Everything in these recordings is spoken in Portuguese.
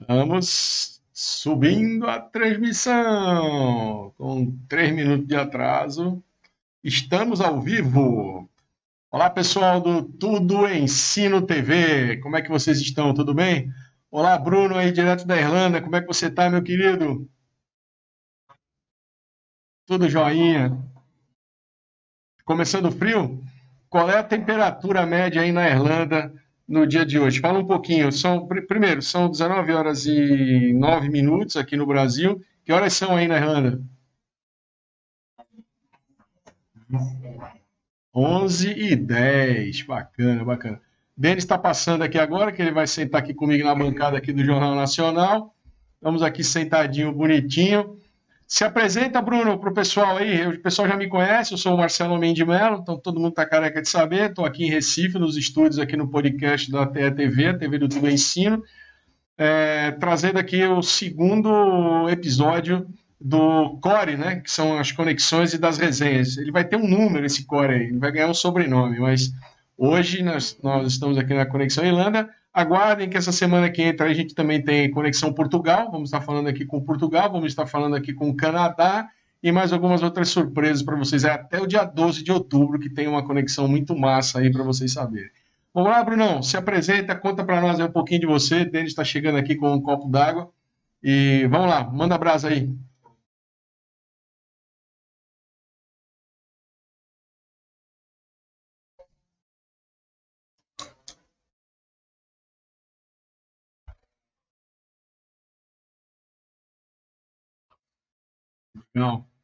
Estamos subindo a transmissão com três minutos de atraso. Estamos ao vivo. Olá, pessoal do Tudo Ensino TV. Como é que vocês estão? Tudo bem? Olá, Bruno, aí direto da Irlanda. Como é que você está, meu querido? Tudo joinha. Começando frio? Qual é a temperatura média aí na Irlanda no dia de hoje? Fala um pouquinho. São, primeiro, são 19 horas e 9 minutos aqui no Brasil. Que horas são aí na Irlanda? 11 e 10. Bacana, bacana. Denis está passando aqui agora, que ele vai sentar aqui comigo na bancada aqui do Jornal Nacional. Estamos aqui sentadinho, bonitinho. Se apresenta, Bruno, para o pessoal aí. O pessoal já me conhece, eu sou o Marcelo Mendes Mello, então todo mundo está careca de saber. Estou aqui em Recife, nos estúdios aqui no podcast da TE-TV, a TV do Tudo Ensino, é, trazendo aqui o segundo episódio do Core, né, que são as conexões e das resenhas. Ele vai ter um número, esse Core aí, ele vai ganhar um sobrenome, mas hoje nós, nós estamos aqui na Conexão Irlanda, Aguardem que essa semana que entra a gente também tem Conexão Portugal. Vamos estar falando aqui com Portugal, vamos estar falando aqui com o Canadá e mais algumas outras surpresas para vocês. É até o dia 12 de outubro que tem uma conexão muito massa aí para vocês saberem. Vamos lá, Brunão, se apresenta, conta para nós um pouquinho de você. Denis está chegando aqui com um copo d'água. E vamos lá, manda a brasa aí. Não.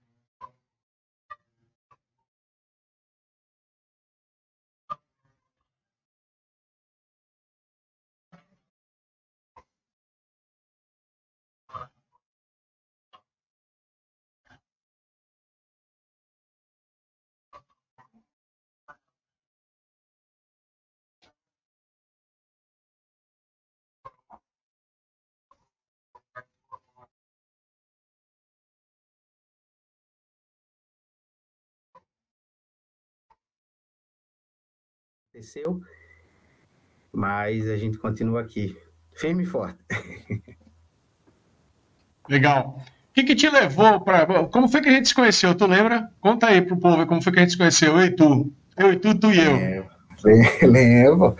Aconteceu, mas a gente continua aqui, firme e forte. Legal. O que, que te levou para. Como foi que a gente se conheceu? Tu lembra? Conta aí pro povo como foi que a gente se conheceu. Eu e tu. Eu e tu, tu e eu. É, lembro.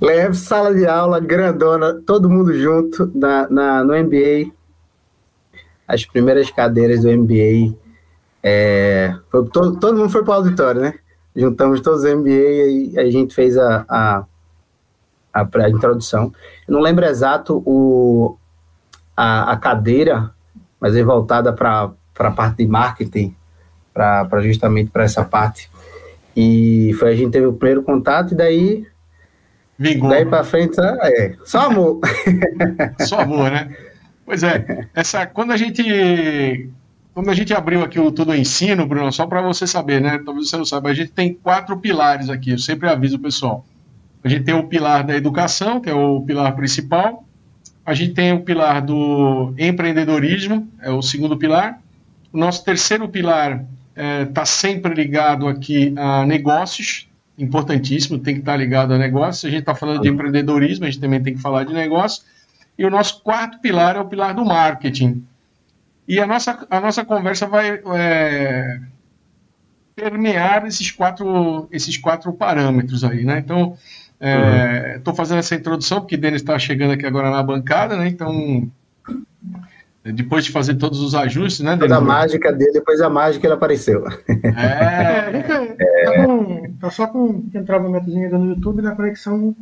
Lembro, sala de aula grandona, todo mundo junto na, na, no MBA. As primeiras cadeiras do MBA. É, foi, todo, todo mundo foi para o auditório, né? Juntamos todos os MBA e a gente fez a, a, a, a introdução. Eu não lembro exato o, a, a cadeira, mas é voltada para a parte de marketing, para justamente para essa parte. E foi a gente teve o primeiro contato e daí Vingou. Daí para frente, é, só amor. só amor, né? Pois é, essa, quando a gente quando a gente abriu aqui o Tudo Ensino, Bruno, só para você saber, né? Talvez você não saiba, a gente tem quatro pilares aqui, eu sempre aviso o pessoal. A gente tem o pilar da educação, que é o pilar principal. A gente tem o pilar do empreendedorismo, é o segundo pilar. O nosso terceiro pilar está é, tá sempre ligado aqui a negócios, importantíssimo, tem que estar tá ligado a negócios. A gente está falando de empreendedorismo, a gente também tem que falar de negócio. E o nosso quarto pilar é o pilar do marketing, e a nossa, a nossa conversa vai é, permear esses quatro, esses quatro parâmetros aí, né? Então, estou é, fazendo essa introdução porque Denis está chegando aqui agora na bancada, né? Então, depois de fazer todos os ajustes, né, Denis? a mágica dele, depois a mágica ele apareceu. É, é, tá, com, tá só com entrar no no YouTube na conexão.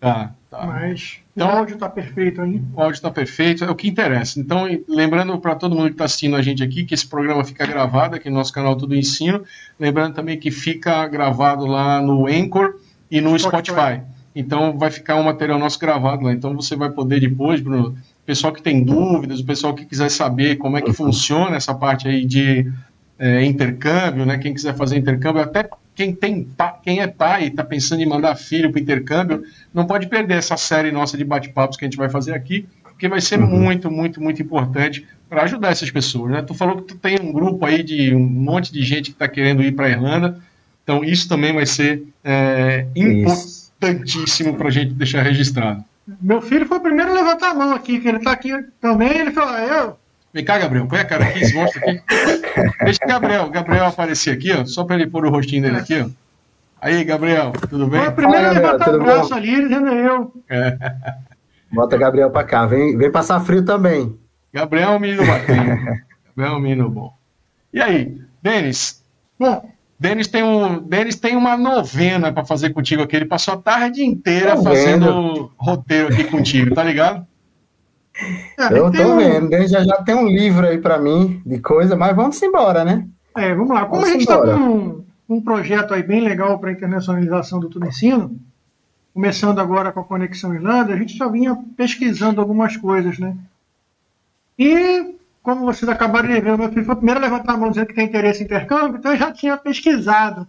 Tá. Tá. Mas então, o áudio está perfeito aí. O áudio está perfeito, é o que interessa. Então, lembrando para todo mundo que está assistindo a gente aqui, que esse programa fica gravado aqui no nosso canal Tudo Ensino. Lembrando também que fica gravado lá no Anchor e no Spotify. Spotify. Então, vai ficar um material nosso gravado lá. Então, você vai poder depois, Bruno, o pessoal que tem dúvidas, o pessoal que quiser saber como é que funciona essa parte aí de é, intercâmbio, né? Quem quiser fazer intercâmbio, até quem, tem, quem é pai e está pensando em mandar filho para intercâmbio, não pode perder essa série nossa de bate-papos que a gente vai fazer aqui, porque vai ser uhum. muito, muito, muito importante para ajudar essas pessoas. Né? Tu falou que tu tem um grupo aí de um monte de gente que está querendo ir para a Irlanda, então isso também vai ser é, importantíssimo para a gente deixar registrado. Meu filho foi o primeiro a levantar a mão aqui, que ele está aqui também. Ele falou, ah, eu. Vem cá, Gabriel, põe a cara aqui, se mostra aqui. Deixa o Gabriel, Gabriel aparecer aqui, ó, só para ele pôr o rostinho dele aqui, ó. Aí, Gabriel, tudo bem? Foi primeiro Fala, a levantar o braço bom? ali, dizendo eu. É. Bota Gabriel para cá, vem, vem passar frio também. Gabriel é um menino bacana. Gabriel é um menino bom. E aí, Denis? Bom, Denis tem, um, Denis tem uma novena para fazer contigo aqui. Ele passou a tarde inteira tô fazendo vendo. roteiro aqui contigo, tá ligado? É, eu tô um... vendo, já, já tem um livro aí para mim de coisa, mas vamos embora, né? É, vamos lá. Como vamos a gente está com um, um, projeto aí bem legal para a internacionalização do tudo ensino, começando agora com a Conexão Irlanda, a gente já vinha pesquisando algumas coisas, né? E como vocês acabaram de ver, meu filho foi o primeiro a levantar a mão dizendo que tem interesse em intercâmbio, então eu já tinha pesquisado.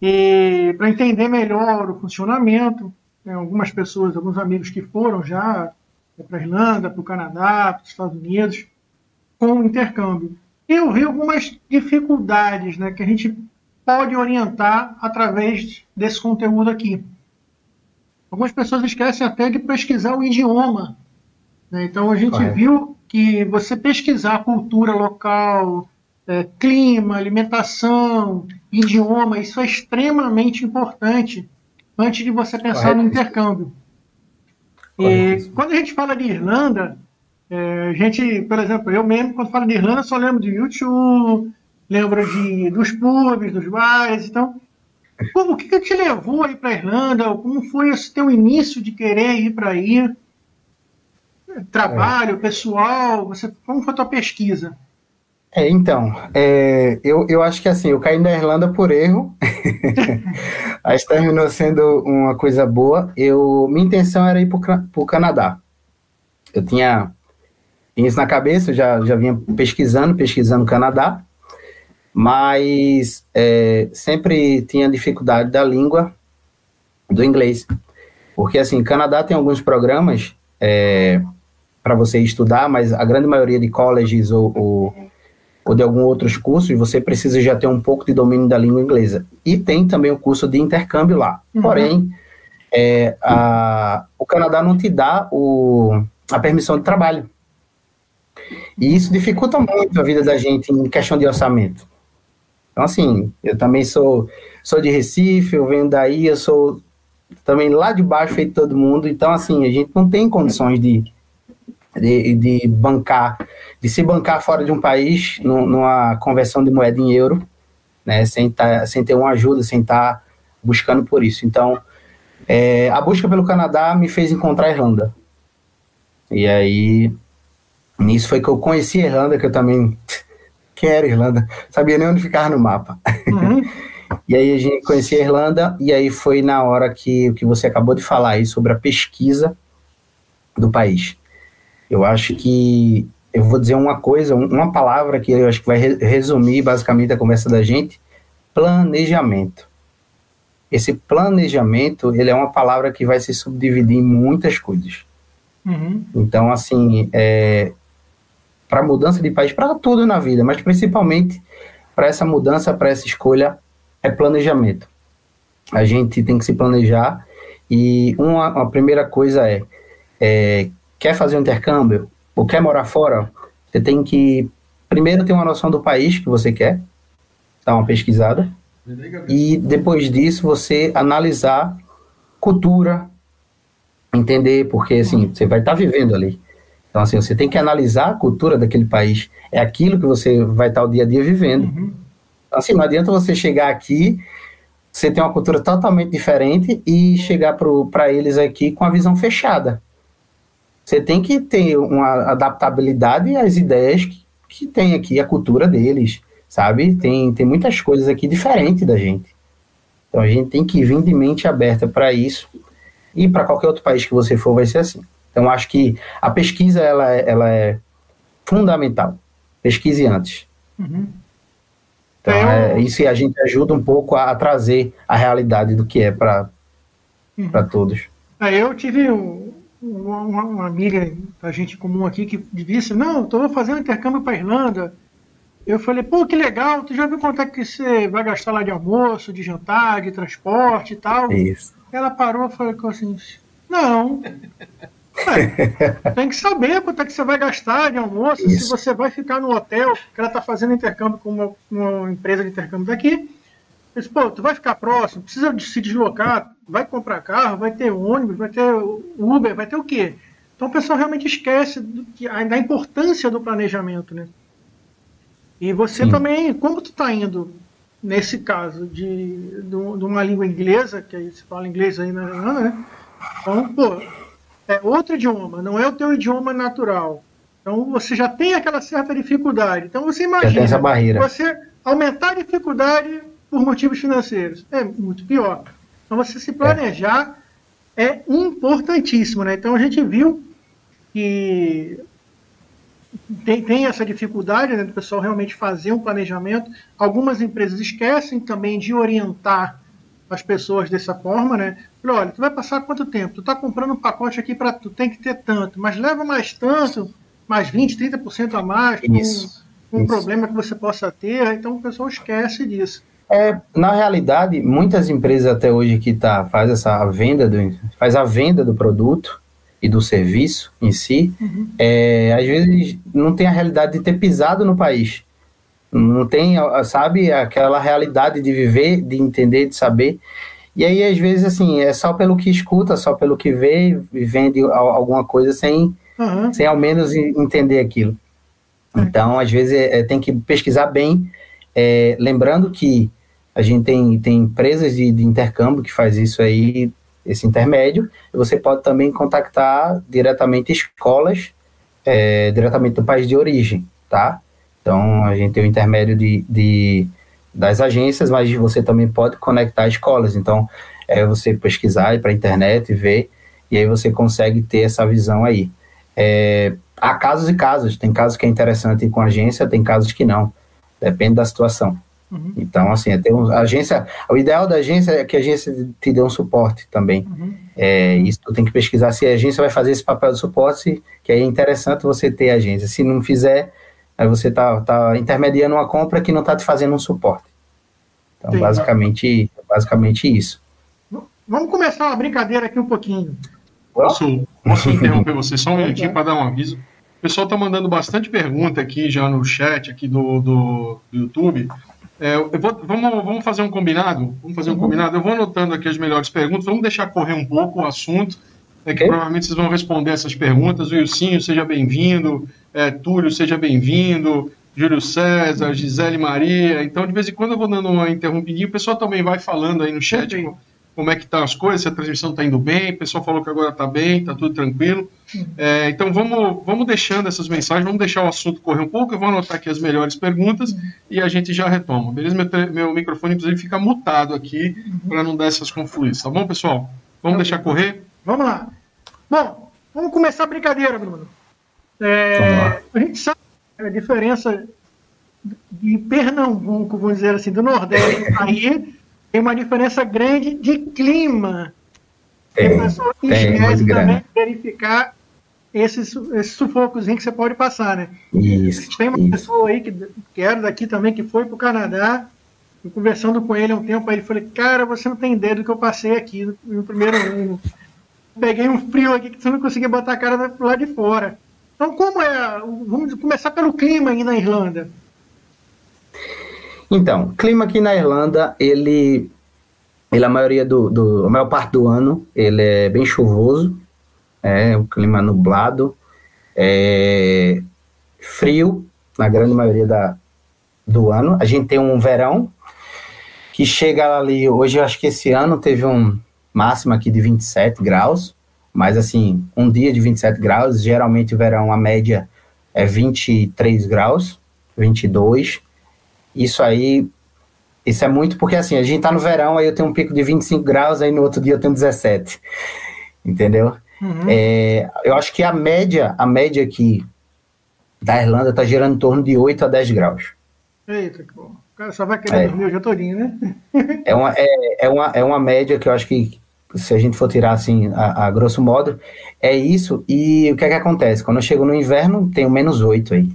E para entender melhor o funcionamento, né, algumas pessoas, alguns amigos que foram já para a Irlanda, para o Canadá, para os Estados Unidos, com o intercâmbio. E eu vi algumas dificuldades né, que a gente pode orientar através desse conteúdo aqui. Algumas pessoas esquecem até de pesquisar o idioma. Né? Então a gente viu que você pesquisar a cultura local, é, clima, alimentação, idioma, isso é extremamente importante antes de você pensar no intercâmbio. E quando a gente fala de Irlanda, é, a gente, por exemplo, eu mesmo, quando falo de Irlanda, só lembro de YouTube, lembro de, dos pubs, dos bares, então, como, o que, que te levou aí para a Irlanda? Como foi esse teu início de querer ir para aí? trabalho, é. pessoal? Você, como foi a tua pesquisa? É, então, é, eu, eu acho que assim, eu caí na Irlanda por erro, mas terminou sendo uma coisa boa. Eu, minha intenção era ir para o Canadá. Eu tinha, tinha isso na cabeça, já, já vinha pesquisando, pesquisando o Canadá, mas é, sempre tinha dificuldade da língua do inglês. Porque assim, Canadá tem alguns programas é, para você estudar, mas a grande maioria de colleges ou, ou, ou, de alguns outros cursos, você precisa já ter um pouco de domínio da língua inglesa. E tem também o curso de intercâmbio lá. Uhum. Porém, é, a, o Canadá não te dá o, a permissão de trabalho. E isso dificulta muito a vida da gente em questão de orçamento. Então, assim, eu também sou, sou de Recife, eu venho daí, eu sou também lá de baixo, feito todo mundo. Então, assim, a gente não tem condições de, de, de bancar, de se bancar fora de um país numa conversão de moeda em euro, né, sem, tá, sem ter uma ajuda, sem estar tá buscando por isso. Então, é, a busca pelo Canadá me fez encontrar a Irlanda. E aí, nisso foi que eu conheci a Irlanda, que eu também. Quem era Irlanda? Sabia nem onde ficar no mapa. Uhum. e aí a gente conhecia a Irlanda, e aí foi na hora que o que você acabou de falar aí sobre a pesquisa do país. Eu acho que eu vou dizer uma coisa, uma palavra que eu acho que vai resumir basicamente a conversa da gente: planejamento. Esse planejamento, ele é uma palavra que vai se subdividir em muitas coisas. Uhum. Então, assim, é, para mudança de país, para tudo na vida, mas principalmente para essa mudança, para essa escolha, é planejamento. A gente tem que se planejar e uma, uma primeira coisa é, é quer fazer um intercâmbio ou quer morar fora, você tem que primeiro ter uma noção do país que você quer, dar uma pesquisada, e depois disso você analisar cultura, entender, porque assim, você vai estar tá vivendo ali. Então, assim, você tem que analisar a cultura daquele país. É aquilo que você vai estar tá o dia a dia vivendo. Uhum. Então, assim, não adianta você chegar aqui, você tem uma cultura totalmente diferente e chegar para eles aqui com a visão fechada. Você tem que ter uma adaptabilidade às ideias que, que tem aqui, a cultura deles, sabe? Tem, tem muitas coisas aqui diferentes da gente. Então a gente tem que vir de mente aberta para isso. E para qualquer outro país que você for, vai ser assim. Então acho que a pesquisa ela, é, ela é fundamental. Pesquise antes. Uhum. Então, é, isso a gente ajuda um pouco a, trazer a realidade do que é para uhum. todos. É, eu tive um, uma, uma, amiga da gente comum aqui que disse, não, estou fazendo intercâmbio para Irlanda. Eu falei, pô, que legal, tu já viu quanto é que você vai gastar lá de almoço, de jantar, de transporte e tal? Isso. Ela parou e falou assim, Não. É, tem que saber quanto é que você vai gastar de almoço, Isso. se você vai ficar no hotel, que ela está fazendo intercâmbio com uma, uma, empresa de intercâmbio daqui. Diz, pô, tu vai ficar próximo, precisa de se deslocar, vai comprar carro, vai ter ônibus, vai ter Uber, vai ter o quê? Então o pessoal realmente esquece do, que, da importância do planejamento, né? E você Sim. também, como tu está indo nesse caso de, de, uma língua inglesa, que aí se fala inglês aí na Irlanda, né? Então, pô, é outro idioma, não é o teu idioma natural. Então você já tem aquela certa dificuldade. Então você imagina você aumentar a dificuldade por motivos financeiros. É muito pior. Então você se planejar é, importantíssimo. Né? Então a gente viu que tem, tem essa dificuldade né, do pessoal realmente fazer um planejamento. Algumas empresas esquecem também de orientar as pessoas dessa forma, né? Olha, tu vai passar quanto tempo? Tu tá comprando um pacote aqui para tu tem que ter tanto, mas leva mais tanto, mais 20, 30% a mais, isso, um, um problema que você possa ter, então o pessoal esquece disso. É, na realidade, muitas empresas até hoje que tá faz essa venda do faz a venda do produto e do serviço em si, uhum. é, às vezes não tem a realidade de ter pisado no país. Não tem, sabe, aquela realidade de viver, de entender, de saber. E aí, às vezes, assim, é só pelo que escuta, só pelo que vê e vende alguma coisa sem, uhum. sem ao menos entender aquilo. Então, às vezes, é, é, tem que pesquisar bem, é, lembrando que a gente tem, tem empresas de, de intercâmbio que faz isso aí esse intermédio, você pode também contactar diretamente escolas, é, diretamente do país de origem, tá? Então, a gente tem o intermédio de, de das agências, mas você também pode conectar escolas. Então, é você pesquisar, para a internet e ver, e aí você consegue ter essa visão aí. É, há casos e casos, tem casos que é interessante ir com agência, tem casos que não, depende da situação. Uhum. Então, assim, é ter uma agência. O ideal da agência é que a agência te dê um suporte também. Uhum. É, isso tu tem que pesquisar se a agência vai fazer esse papel de suporte, que aí é interessante você ter a agência. Se não fizer, aí você tá, tá intermediando uma compra que não está te fazendo um suporte. Então, Sim, basicamente, basicamente isso. Vamos começar uma brincadeira aqui um pouquinho. Posso, posso interromper você só um minutinho para dar um aviso? O pessoal está mandando bastante pergunta aqui já no chat aqui do, do, do YouTube. É, vou, vamos, vamos fazer um combinado? Vamos fazer um uhum. combinado? Eu vou anotando aqui as melhores perguntas, vamos deixar correr um pouco o assunto, é que okay. provavelmente vocês vão responder essas perguntas. O Ilcinho, seja bem-vindo. É, Túlio, seja bem-vindo. Júlio César, Gisele Maria. Então, de vez em quando eu vou dando uma interrompidinha. O pessoal também vai falando aí no chat como, como é que estão tá as coisas, se a transmissão está indo bem. O pessoal falou que agora está bem, está tudo tranquilo. É, então vamos, vamos deixando essas mensagens, vamos deixar o assunto correr um pouco. Eu vou anotar aqui as melhores perguntas e a gente já retoma. Beleza? Meu, meu microfone, inclusive, fica mutado aqui para não dar essas confluências. Tá bom, pessoal? Vamos deixar correr? Vamos lá. Bom, vamos começar a brincadeira, Bruno. É, a gente sabe a diferença de Pernambuco, vamos dizer assim, do Nordeste, aí tem uma diferença grande de clima. Tem, a pessoa esquece também de verificar esses, esses sufocozinho que você pode passar, né? Isso. Tem uma isso. pessoa aí que, que era daqui também, que foi para o Canadá, e conversando com ele há um tempo, aí ele falou, cara, você não tem ideia do que eu passei aqui no, no primeiro ano. Peguei um frio aqui que você não conseguia botar a cara lado de fora. Então, como é. Vamos começar pelo clima aí na Irlanda. Então, clima aqui na Irlanda, ele, ele a maioria do, do, a maior parte do ano, ele é bem chuvoso, é um clima nublado, é frio na grande maioria da, do ano. A gente tem um verão que chega ali, hoje eu acho que esse ano teve um máximo aqui de 27 graus, mas assim, um dia de 27 graus, geralmente o verão a média é 23 graus, 22. Isso aí, isso é muito porque assim, a gente tá no verão, aí eu tenho um pico de 25 graus, aí no outro dia eu tenho 17. Entendeu? Uhum. É, eu acho que a média, a média aqui da Irlanda tá gerando em torno de 8 a 10 graus. Eita, que bom. O cara só vai querer é. dormir o dia todinho, né? é, uma, é, é, uma, é uma média que eu acho que, se a gente for tirar assim, a, a, grosso modo, é isso. E o que é que acontece? Quando eu chego no inverno, tenho menos 8 aí.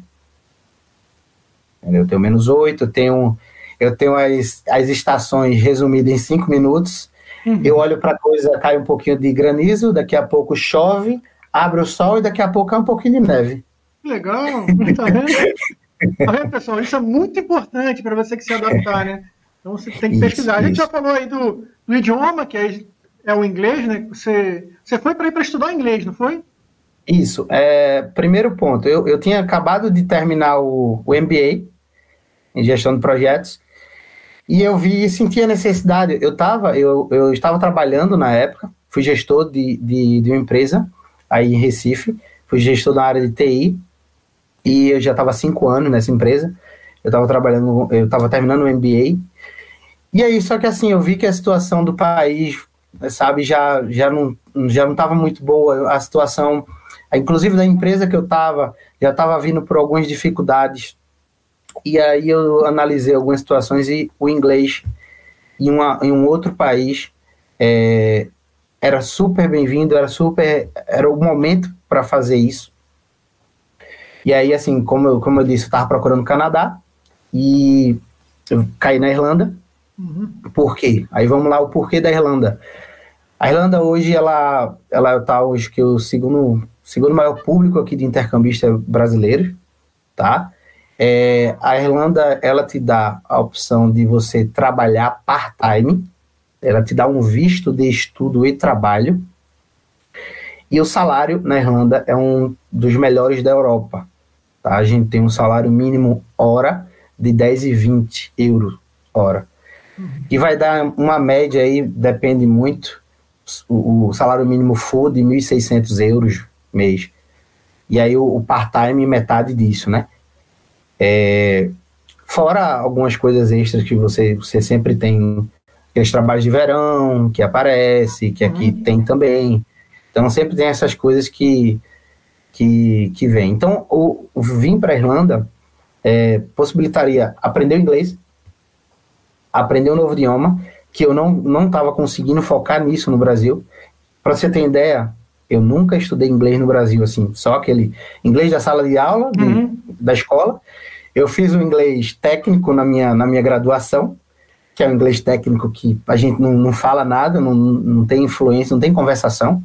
Eu tenho menos 8, eu tenho, eu tenho as, as estações resumidas em 5 minutos. Uhum. Eu olho para a coisa, cai um pouquinho de granizo, daqui a pouco chove, abre o sol e daqui a pouco é um pouquinho de neve. Legal, tá vendo? Tá vendo, pessoal? Isso é muito importante para você que se adaptar, né? Então você tem que isso, pesquisar. A gente isso. já falou aí do, do idioma, que é, é, o inglês, né? Você, você foi para ir para estudar inglês, não foi? Isso. É, primeiro ponto, eu, eu tinha acabado de terminar o, o MBA em gestão de projetos e eu vi e senti a necessidade. Eu, tava, eu, eu estava trabalhando na época, fui gestor de, de, de uma empresa aí em Recife, fui gestor da área de TI e eu já estava cinco anos nessa empresa. Eu estava trabalhando, eu estava terminando o MBA e aí, só que assim, eu vi que a situação do país, sabe, já, já não já não estava muito boa, a situação, inclusive da empresa que eu estava, já estava vindo por algumas dificuldades. E aí eu analisei algumas situações e o inglês em, uma, em um outro país é, era super bem-vindo, era super, era o momento para fazer isso. E aí, assim, como eu, como eu disse, eu estava procurando Canadá e eu caí na Irlanda Uhum. Por quê? Aí vamos lá, o porquê da Irlanda. A Irlanda hoje, ela ela está hoje que o segundo, segundo maior público aqui de intercambista brasileiro, tá? É, a Irlanda, ela te dá a opção de você trabalhar part-time, ela te dá um visto de estudo e trabalho, e o salário na Irlanda é um dos melhores da Europa, tá? A gente tem um salário mínimo hora de 10 e 20 euros hora que vai dar uma média aí, depende muito, o, o salário mínimo for de 1.600 euros mês. E aí o, o part-time metade disso, né? É, fora algumas coisas extras que você, você sempre tem, aqueles trabalhos de verão que aparece, que aqui uhum. tem também. Então sempre tem essas coisas que, que, que vem. Então o, o vir para a Irlanda é, possibilitaria aprender inglês, aprender um novo idioma, que eu não não estava conseguindo focar nisso no Brasil. Para você ter ideia, eu nunca estudei inglês no Brasil, assim, só aquele inglês da sala de aula de, uhum. da escola. Eu fiz o inglês técnico na minha, na minha graduação, que é o inglês técnico que a gente não, não fala nada, não, não tem influência, não tem conversação.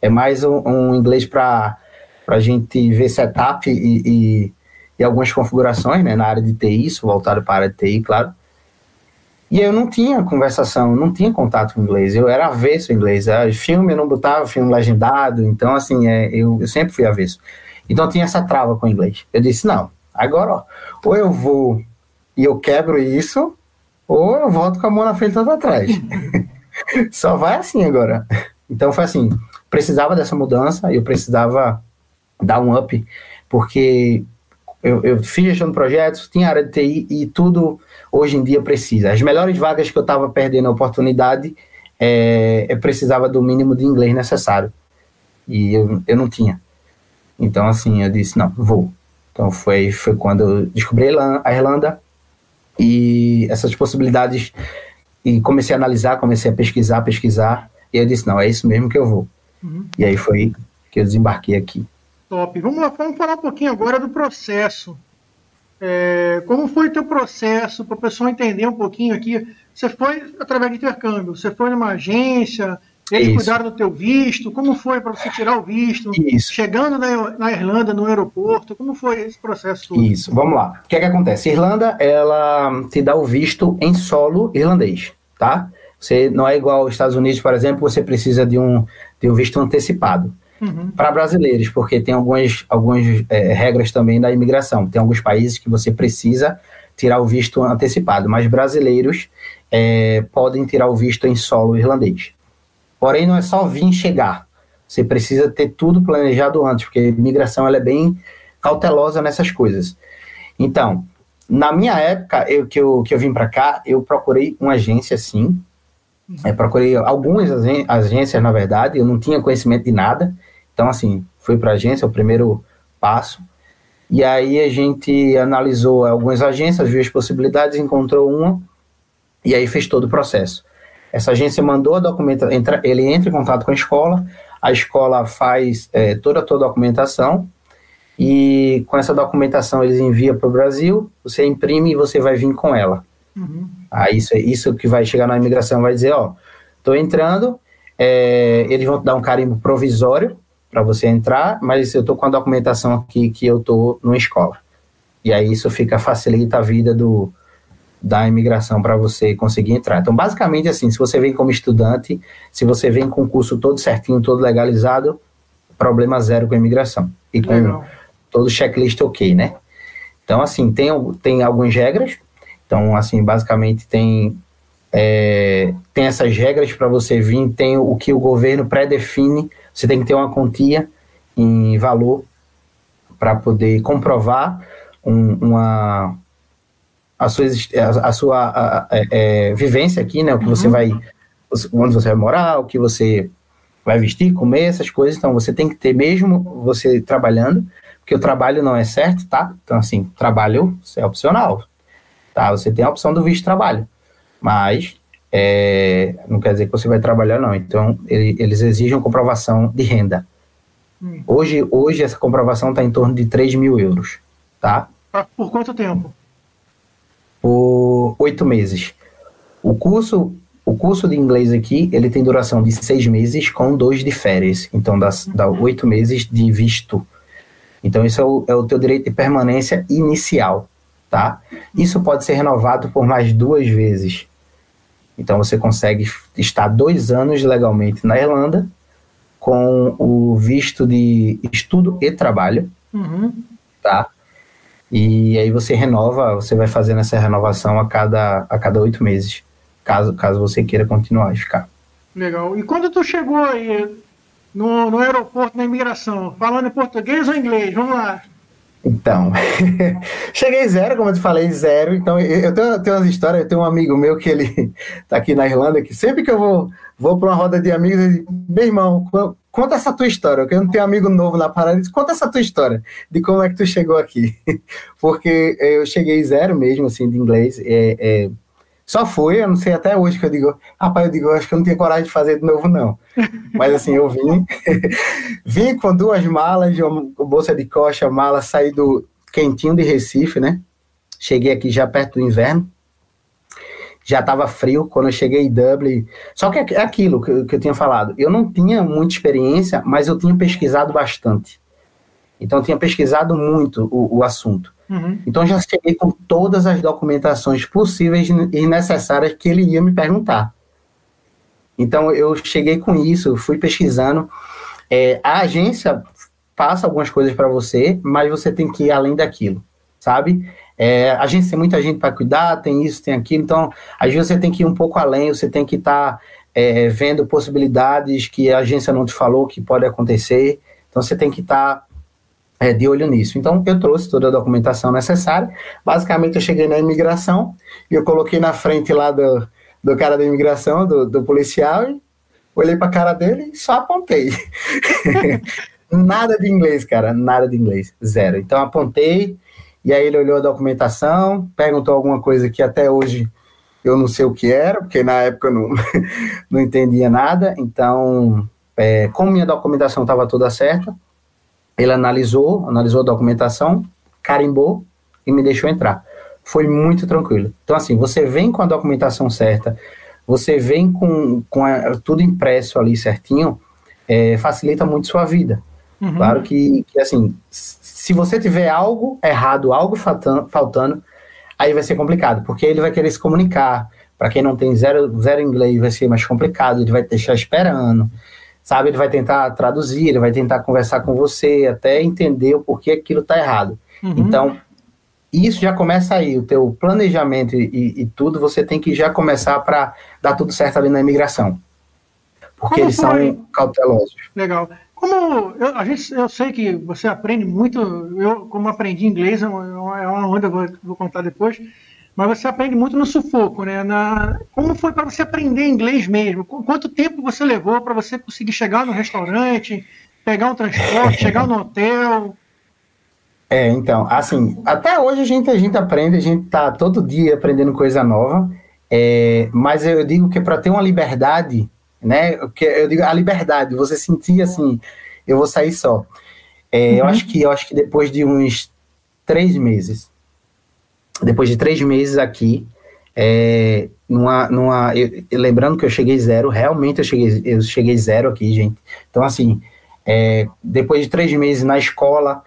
É mais um, um inglês para a gente ver setup e, e, e, algumas configurações né, na área de TI, isso voltado para a área de TI, claro. E eu não tinha conversação, não tinha contato com inglês. Eu era avesso em inglês. É, filme eu não botava filme legendado, então assim, é, eu, eu sempre fui avesso. Então tinha essa trava com o inglês. Eu disse, não, agora ó, ou eu vou e eu quebro isso, ou eu volto com a mão na frente e atrás. Só vai assim agora. Então foi assim, precisava dessa mudança, eu precisava dar um up, porque eu, eu fiz gestão de projetos, tinha área de TI e tudo hoje em dia precisa. As melhores vagas que eu estava perdendo a oportunidade, é, eu precisava do mínimo de inglês necessário. E eu, eu não tinha. Então, assim, eu disse, não, vou. Então, foi, foi quando eu descobri a Irlanda e essas possibilidades e comecei a analisar, comecei a pesquisar, pesquisar, e eu disse, não, é isso mesmo que eu vou. Uhum. E aí foi que eu desembarquei aqui. Top. Vamos lá, vamos falar um pouquinho agora do processo é, como foi o teu processo para o pessoal entender um pouquinho aqui? Você foi através de intercâmbio, você foi numa agência, eles Isso. cuidaram do teu visto, como foi para você tirar o visto? Isso. Chegando na, na, Irlanda, no aeroporto, como foi esse processo todo? Isso, vamos lá. O que é que acontece? Irlanda, ela te dá o visto em solo irlandês, tá? Você não é igual aos Estados Unidos, por exemplo, você precisa de um, de um visto antecipado uhum. para brasileiros, porque tem algumas, algumas é, regras também da imigração. Tem alguns países que você precisa tirar o visto antecipado, mas brasileiros é, podem tirar o visto em solo irlandês. Porém, não é só vir chegar. Você precisa ter tudo planejado antes, porque a imigração ela é bem cautelosa nessas coisas. Então, na minha época, eu, que, eu, que eu vim para cá, eu procurei uma agência, sim. É, procurei algumas agências, na verdade, eu não tinha conhecimento de nada. Então, assim, fui para a agência, o primeiro passo. E aí a gente analisou algumas agências, viu as possibilidades, encontrou uma e aí fez todo o processo. Essa agência mandou a documentação, entra, ele entra em contato com a escola, a escola faz é, toda a tua documentação e com essa documentação eles enviam para o Brasil, você imprime e você vai vir com ela. Uhum. Aí isso, isso que vai chegar na imigração vai dizer, ó, Estou entrando, é, eles vão te dar um carimbo provisório para você entrar, mas eu estou com a documentação aqui que eu estou numa escola. E aí isso fica facilita a vida do, da imigração para você conseguir entrar. Então, basicamente, assim, se você vem como estudante, se você vem com o curso todo certinho, todo legalizado, problema zero com a imigração. E com Legal. todo o checklist ok, né? Então, assim, tem, tem algumas regras. Então, assim, basicamente tem, é, tem essas regras para você vir, tem o que o governo pré-define. Você tem que ter uma quantia em valor para poder comprovar um, uma a sua, a, a sua a, a, é, vivência aqui, né? O que uhum. você vai, onde você vai morar, o que você vai vestir, comer, essas coisas. Então, você tem que ter mesmo você trabalhando, porque o trabalho não é certo, tá? Então, assim, trabalho é opcional, tá? Você tem a opção do visto de trabalho, mas é, não quer dizer que você vai trabalhar, não. Então, ele, eles exigem comprovação de renda. Hum. Hoje, hoje, essa comprovação está em torno de 3 mil euros, tá? Por quanto tempo? Por oito meses. O curso o curso de inglês aqui, ele tem duração de seis meses com dois de férias. Então, dá, dá oito meses de visto. Então, isso é o, é o teu direito de permanência inicial, tá? Isso pode ser renovado por mais duas vezes. Então, você consegue estar dois anos legalmente na Irlanda com o visto de estudo e trabalho, uhum. tá? E aí você renova, você vai fazendo essa renovação a cada a cada oito meses caso, caso você queira continuar e ficar. Legal. E quando tu chegou aí no, no aeroporto, na imigração, falando em português ou inglês? Vamos lá. Então, cheguei zero, como eu te falei, zero. Então, eu tenho, tenho umas histórias, eu tenho um amigo meu que ele tá aqui na Irlanda, que sempre que eu vou, vou para uma roda de amigos, ele meu irmão, conta essa tua história, porque eu não tenho amigo novo na parada, diz, conta essa tua história, de como é que tu chegou aqui. Porque eu cheguei zero mesmo, assim, de inglês. É, é, só foi, eu não sei até hoje que eu digo, rapaz, eu digo, eu acho que eu não tinha coragem de fazer de novo, não. Mas assim, eu vim, vim com duas malas, uma bolsa de coxa, mala, saí do quentinho de Recife, né? Cheguei aqui já perto do inverno, já estava frio quando eu cheguei em Dublin. Só que é aquilo que, que eu tinha falado, eu não tinha muita experiência, mas eu tinha pesquisado bastante. Então, eu tinha pesquisado muito o, o assunto. Uhum. Então, já cheguei com todas as documentações possíveis e necessárias que ele ia me perguntar. Então, eu cheguei com isso, fui pesquisando. É, a agência passa algumas coisas para você, mas você tem que ir além daquilo, sabe? É, a agência tem muita gente para cuidar, tem isso, tem aquilo. Então, às vezes você tem que ir um pouco além, você tem que estar tá, é, vendo possibilidades que a agência não te falou que pode acontecer. Então, você tem que estar tá é, de olho nisso. Então, eu trouxe toda a documentação necessária. Basicamente, eu cheguei na imigração e eu coloquei na frente lá do, do cara da imigração, do, do policial, e olhei para a cara dele e só apontei. nada de inglês, cara, nada de inglês, zero. Então, apontei, e aí ele olhou a documentação, perguntou alguma coisa que até hoje eu não sei o que era, porque na época eu não, não entendia nada. Então, é, como minha documentação estava toda certa, ele analisou, analisou a documentação, carimbou e me deixou entrar. Foi muito tranquilo. Então, assim, você vem com a documentação certa, você vem com, com a, tudo impresso ali certinho, é, facilita muito sua vida. Uhum. Claro que, que, assim, se você tiver algo errado, algo faltando, faltando, aí vai ser complicado, porque ele vai querer se comunicar. Para quem não tem zero, zero inglês, vai ser mais complicado, ele vai deixar esperando sabe? Ele vai tentar traduzir, ele vai tentar conversar com você, até entender o porquê aquilo está errado. Uhum. Então, isso já começa aí, o teu planejamento e, e tudo, você tem que já começar para dar tudo certo ali na imigração. Porque Como eles foi? são cautelosos. Legal. Como eu, a gente, eu sei que você aprende muito, eu como aprendi inglês, é uma, é uma onda, vou, vou contar depois, mas você aprende muito no sufoco, né? Na, como foi para você aprender inglês mesmo? Quanto tempo você levou para você conseguir chegar no restaurante, pegar um transporte, chegar no hotel? É, então, assim, até hoje a gente, a gente aprende, a gente tá todo dia aprendendo coisa nova, é, mas eu digo que para ter uma liberdade, né? Que eu digo a liberdade, você sentir assim, eu vou sair só. É, uhum. Eu acho que eu acho que depois de uns três meses depois de três meses aqui, é, numa, numa eu, lembrando que eu cheguei zero, realmente eu cheguei, eu cheguei zero aqui, gente. Então, assim, é, depois de três meses na escola,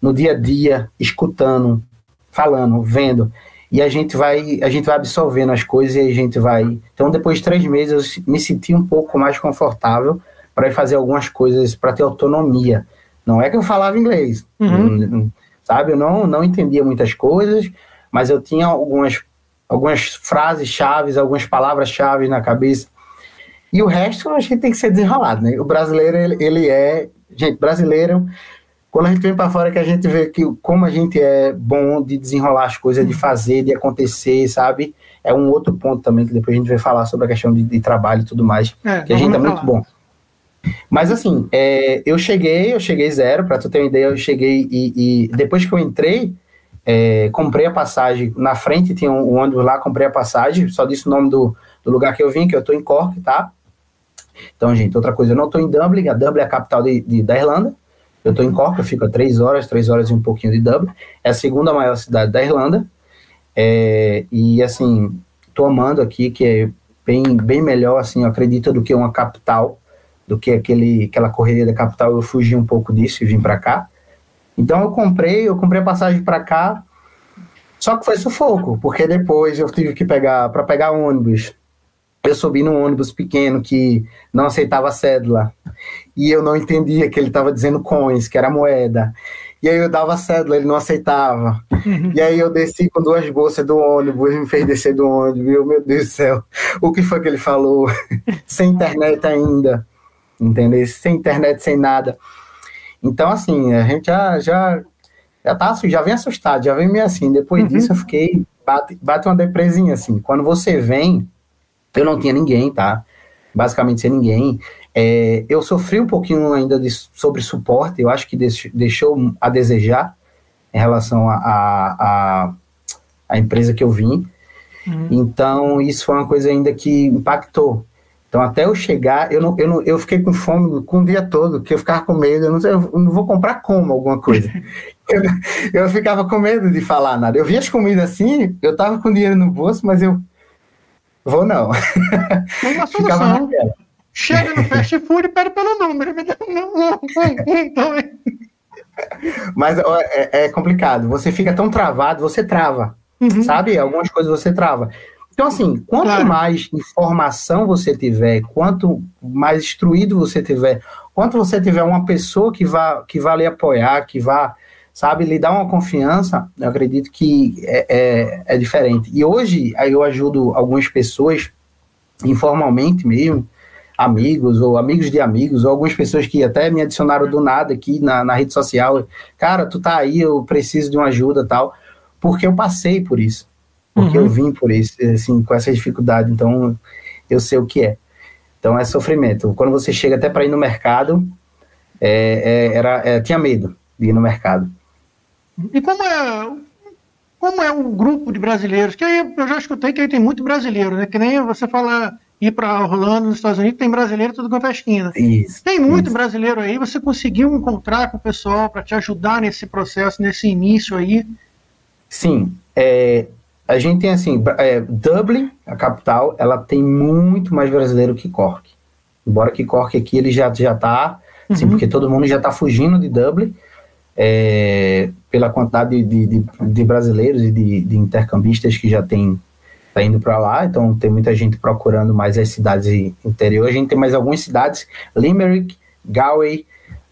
no dia a dia, escutando, falando, vendo, e a gente vai, a gente vai absorvendo as coisas e a gente vai. Então, depois de três meses, eu me senti um pouco mais confortável para fazer algumas coisas, para ter autonomia. Não é que eu falava inglês, uhum. sabe? Eu não, não entendia muitas coisas, mas eu tinha algumas, algumas frases chaves, algumas palavras-chave na cabeça. E o resto a gente tem que ser desenrolado, né? O brasileiro, ele, ele é. Gente, brasileiro, quando a gente vem para fora, que a gente vê que como a gente é bom de desenrolar as coisas, de fazer, de acontecer, sabe? É um outro ponto também, que depois a gente vai falar sobre a questão de, de trabalho e tudo mais, é, que a gente é muito bom. Mas assim, é, eu cheguei, eu cheguei zero, para tu ter uma ideia, eu cheguei e, e depois que eu entrei, é, comprei a passagem, na frente tinha um, um, ônibus lá, comprei a passagem, só disse o nome do, do lugar que eu vim, que eu tô em Cork, tá? Então, gente, outra coisa, eu não tô em Dublin, a Dublin é a capital de, de da Irlanda, eu tô em Cork, eu fico a três horas, três horas e um pouquinho de Dublin, é a segunda maior cidade da Irlanda, é, e assim, tô amando aqui, que é bem, bem melhor, assim, eu acredito, do que uma capital, do que aquele, aquela correria da capital, eu fugi um pouco disso e vim para cá. Então eu comprei, eu comprei a passagem para cá, só que foi sufoco, porque depois eu tive que pegar, para pegar ônibus, eu subi num ônibus pequeno que não aceitava cédula, e eu não entendia que ele estava dizendo coins, que era moeda. E aí eu dava cédula, ele não aceitava. Uhum. E aí eu desci com duas bolsas do ônibus, me fez descer do ônibus. meu Deus do céu, o que foi que ele falou? Sem internet ainda entendeu? Sem internet, sem nada. Então, assim, a gente já, já, já tá já vem assustado, já vem meio assim. Depois uhum. disso eu fiquei, bate, bate uma depresinha, assim. Quando você vem, eu não tinha ninguém, tá? Basicamente sem ninguém. É, eu sofri um pouquinho ainda de, sobre suporte, eu acho que deixou a desejar em relação a, a, a, a empresa que eu vim. Uhum. Então, isso foi uma coisa ainda que impactou. Então, até eu chegar, eu, não, eu, não, eu fiquei com fome com o dia todo, que eu ficava com medo, eu não, sei, eu não vou comprar como alguma coisa. eu, eu ficava com medo de falar nada. Eu via as comidas assim, eu tava com dinheiro no bolso, mas eu vou não. Tem uma solução. Chega no fast food e pede pelo número. mas é, é, complicado. Você fica tão travado, você trava. Uhum. Sabe? Algumas coisas você trava. Então, assim, quanto claro. mais informação você tiver, quanto mais instruído você tiver, quanto você tiver uma pessoa que vá, que vá lhe apoiar, que vá, sabe, lhe dar uma confiança, eu acredito que é, é, é diferente. E hoje, aí eu ajudo algumas pessoas, informalmente mesmo, amigos ou amigos de amigos, ou algumas pessoas que até me adicionaram do nada aqui na, na rede social. Cara, tu tá aí, eu preciso de uma ajuda tal, porque eu passei por isso porque uhum. eu vim por isso, assim, com essa dificuldade, então eu sei o que é. Então é sofrimento. Quando você chega até para ir no mercado, é, é, era, é, tinha medo de ir no mercado. E como é, como é um grupo de brasileiros? Que aí eu já escutei que aí tem muito brasileiro, né? Que nem você fala ir para Orlando, nos Estados Unidos, tem brasileiro tudo quanto é esquina. Isso, tem muito isso. brasileiro aí. Você conseguiu encontrar com o pessoal para te ajudar nesse processo, nesse início aí? Sim. É, a gente tem assim, é, Dublin, a capital, ela tem muito mais brasileiro que Cork. Embora que Cork aqui ele já já está, assim, uhum. porque todo mundo já está fugindo de Dublin é, pela quantidade de, de, de brasileiros e de, de, intercambistas que já tem tá indo para lá. Então tem muita gente procurando mais as cidades interior. A gente tem mais algumas cidades, Limerick, Galway,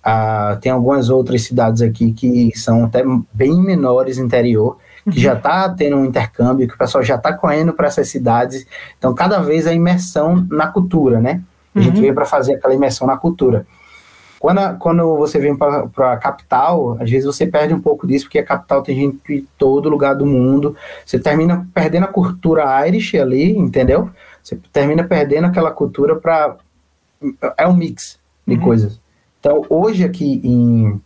uh, tem algumas outras cidades aqui que são até bem menores interior que já está tendo um intercâmbio, que o pessoal já está correndo para essas cidades. Então, cada vez a imersão na cultura, né? A uhum. gente veio para fazer aquela imersão na cultura. Quando, a, quando você vem para a capital, às vezes você perde um pouco disso, porque a capital tem gente de todo lugar do mundo. Você termina perdendo a cultura Irish ali, entendeu? Você termina perdendo aquela cultura para. É um mix de uhum. coisas. Então, hoje aqui em,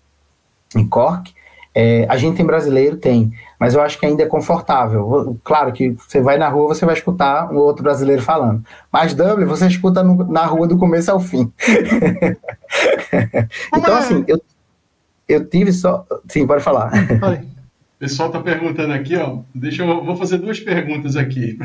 em Cork, é, a gente tem brasileiro, tem, mas eu acho que ainda é confortável. Claro que você vai na rua, você vai escutar um outro brasileiro falando. Mas Dublin, você escuta no, na rua do começo ao fim. então, assim, eu, eu tive só. Sim, pode falar. O pessoal está perguntando aqui, ó. Deixa eu. Vou fazer duas perguntas aqui.